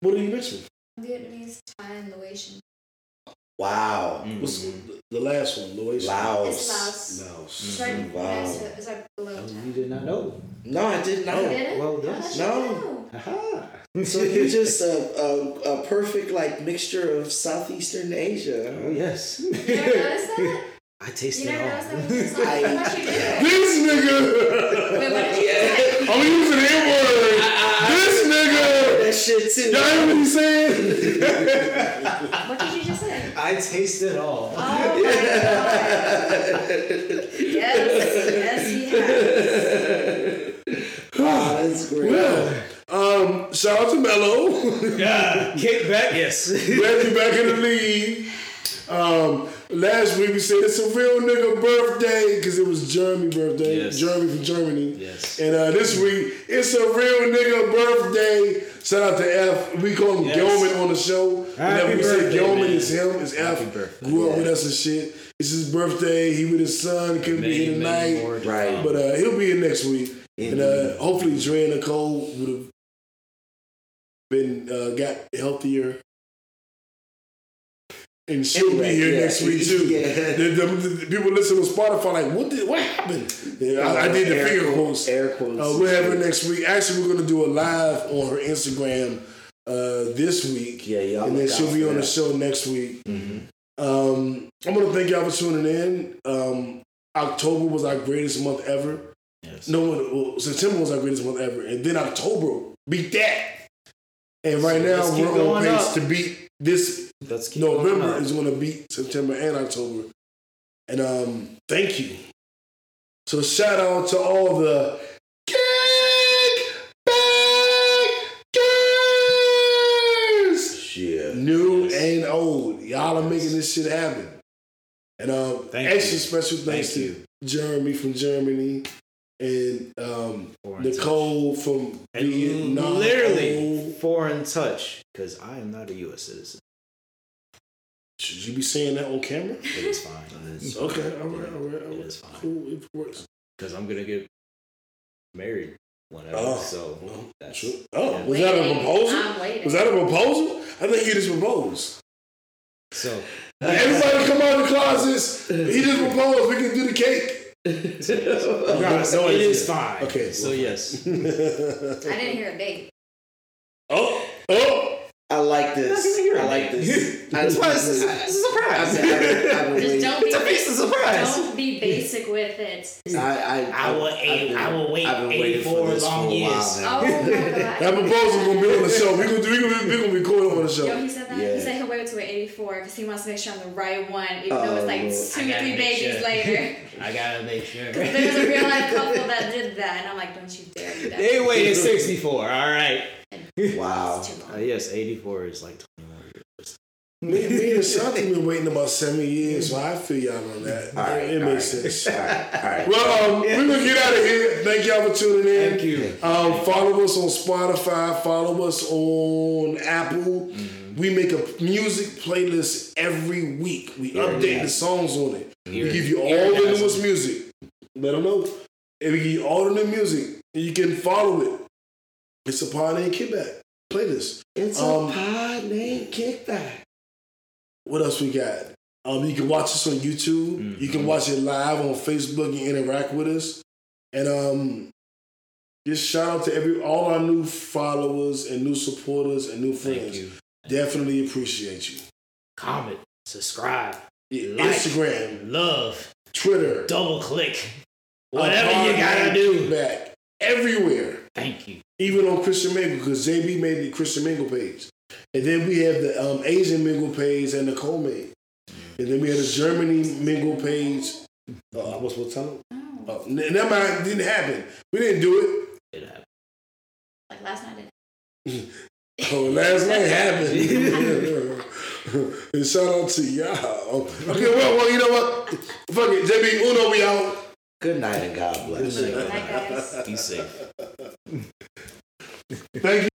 What are you mixing? Vietnamese, Thai, and Laotian. Wow. Mm. What's the, the last one? Laotian. Laos. It's Laos. Laos. It's right Wow. next it's right below Oh, you did not know. No, I did not. You did it? well, Oh, yes. No. true. Aha. So you're just a, a, a perfect like mixture of Southeastern Asia. Oh yes. You never noticed that? I tasted You it all. noticed that when you saw it? I thought you did. This nigga. Wait, what did you say? I'm using the word. This nigga. That shit too. Y'all hear what he's saying? What did you just say? I taste it all. Oh my god. Yes, yes, he has. Wow, that's great. well, um, shout out to Melo. Yeah. Kick back. Yes. Glad you back in the league. Um, last week we said it's a real nigga birthday because it was Jeremy birthday. Yes. Jeremy from Germany. Yes. And uh, this week it's a real nigga birthday. Shout out to F. We call him Yes. Gilman on the show. Happy Whenever we say birthday, Gilman, man. it's him. It's Happy F. birthday. Grew up with us and shit. It's his birthday. He with his son. Couldn't be here tonight. Right. But uh, he'll be here next week. And uh, Indeed. hopefully Dre and Nicole would have been uh, got healthier. And she'll Anyway, be here yeah. next week too. Yeah. The, the, the people listening to Spotify like, what did what happened? Yeah, I, I did the Air finger quotes. Air quotes. Uh, we'll have her next week. Actually, we're gonna do a live on her Instagram uh, this week, Yeah, y'all. and then she'll be on the show next week. Mhm. Um, I'm gonna thank y'all for tuning in. Um, October was our greatest month ever. Yes. No, well, September was our greatest month ever, and then October beat that. And right So now we're on pace up. to beat this. Let's keep November is going to beat September and October. And um, thank you. So shout out to all the kickbackers, Yeah. new Yes. and old. Y'all are making this shit happen. And um, Thank extra you. special thanks Thank to you. Jeremy from Germany and um, Foreign touch. Nicole from And Vietnam. literally foreign touch because I am not a U.S. citizen. Should you be saying that on camera? It is fine. Okay, all right, all right, all It right. is fine Cool, it works. because I'm gonna get married one whenever. Oh, so well, that's Sure. Oh, yeah. was that a proposal? I'm waiting. Was that a proposal? I think he just proposed. so Everybody come out of the closets. He just proposed. We can do the cake. Regardless, No, it it's- fine. Okay. So yes. I didn't hear a date. Oh, oh. I like this. Not gonna hear I like this. I, That's why it's a, it's a I've surprise. been, I've I've Just don't be It's a piece of surprise. Don't be basic with it. I, I, I will I've eight- been- I will wait I've been waiting 84 for this long for a years. while. Oh my That god. proposal gonna be on the show. We gonna do. We gonna, we gonna record it on the show. Yo, he said that. Yeah. He said he'll wait until we're 84 because he wants to make sure I'm the right one, even though it's like oh, two or three babies sure. later. I gotta make sure. There was a real life couple that did that, and I'm like, don't you dare do that. They waited 64. All right. Wow. Uh, yes, 84 is like 20 more years. Me, me and Shanti been waiting about seven years, so I feel y'all on that. All right, it all makes right. sense. All right, all right. Well, um, we're gonna get out of here. Thank y'all for tuning in. Thank you. Um, follow us on Spotify. Follow us on Apple. We make a music playlist every week. We update the songs on it. We give you all the newest music. Let them know. And we give you all the new music. And you can follow it. It's a party and kickback Play this. It's Um, a pod named Kickback. What else we got? Um, you can watch us on YouTube. You can watch it live on Facebook and interact with us. And um, just shout out to every all our new followers and new supporters and new Thank friends. you. Definitely appreciate you. Comment, subscribe, Yeah, Like. Instagram, love, Twitter, double click, whatever you gotta do. Kickback, everywhere. Thank you. Even on Christian Mingle, because JB made the Christian Mingle page. And then we have the um, Asian Mingle page and Nicole made. And then we had a Germany Mingle page. Uh, I was supposed to tell them? Oh, n- never mind, didn't happen. We didn't do It It happened. like last night. it. Oh, last night happened. and shout out to y'all. Okay, well, well, you know what? Fuck it, JB Uno, we out. Good night and God bless. You. Good Night, guys. Be safe. Thank you.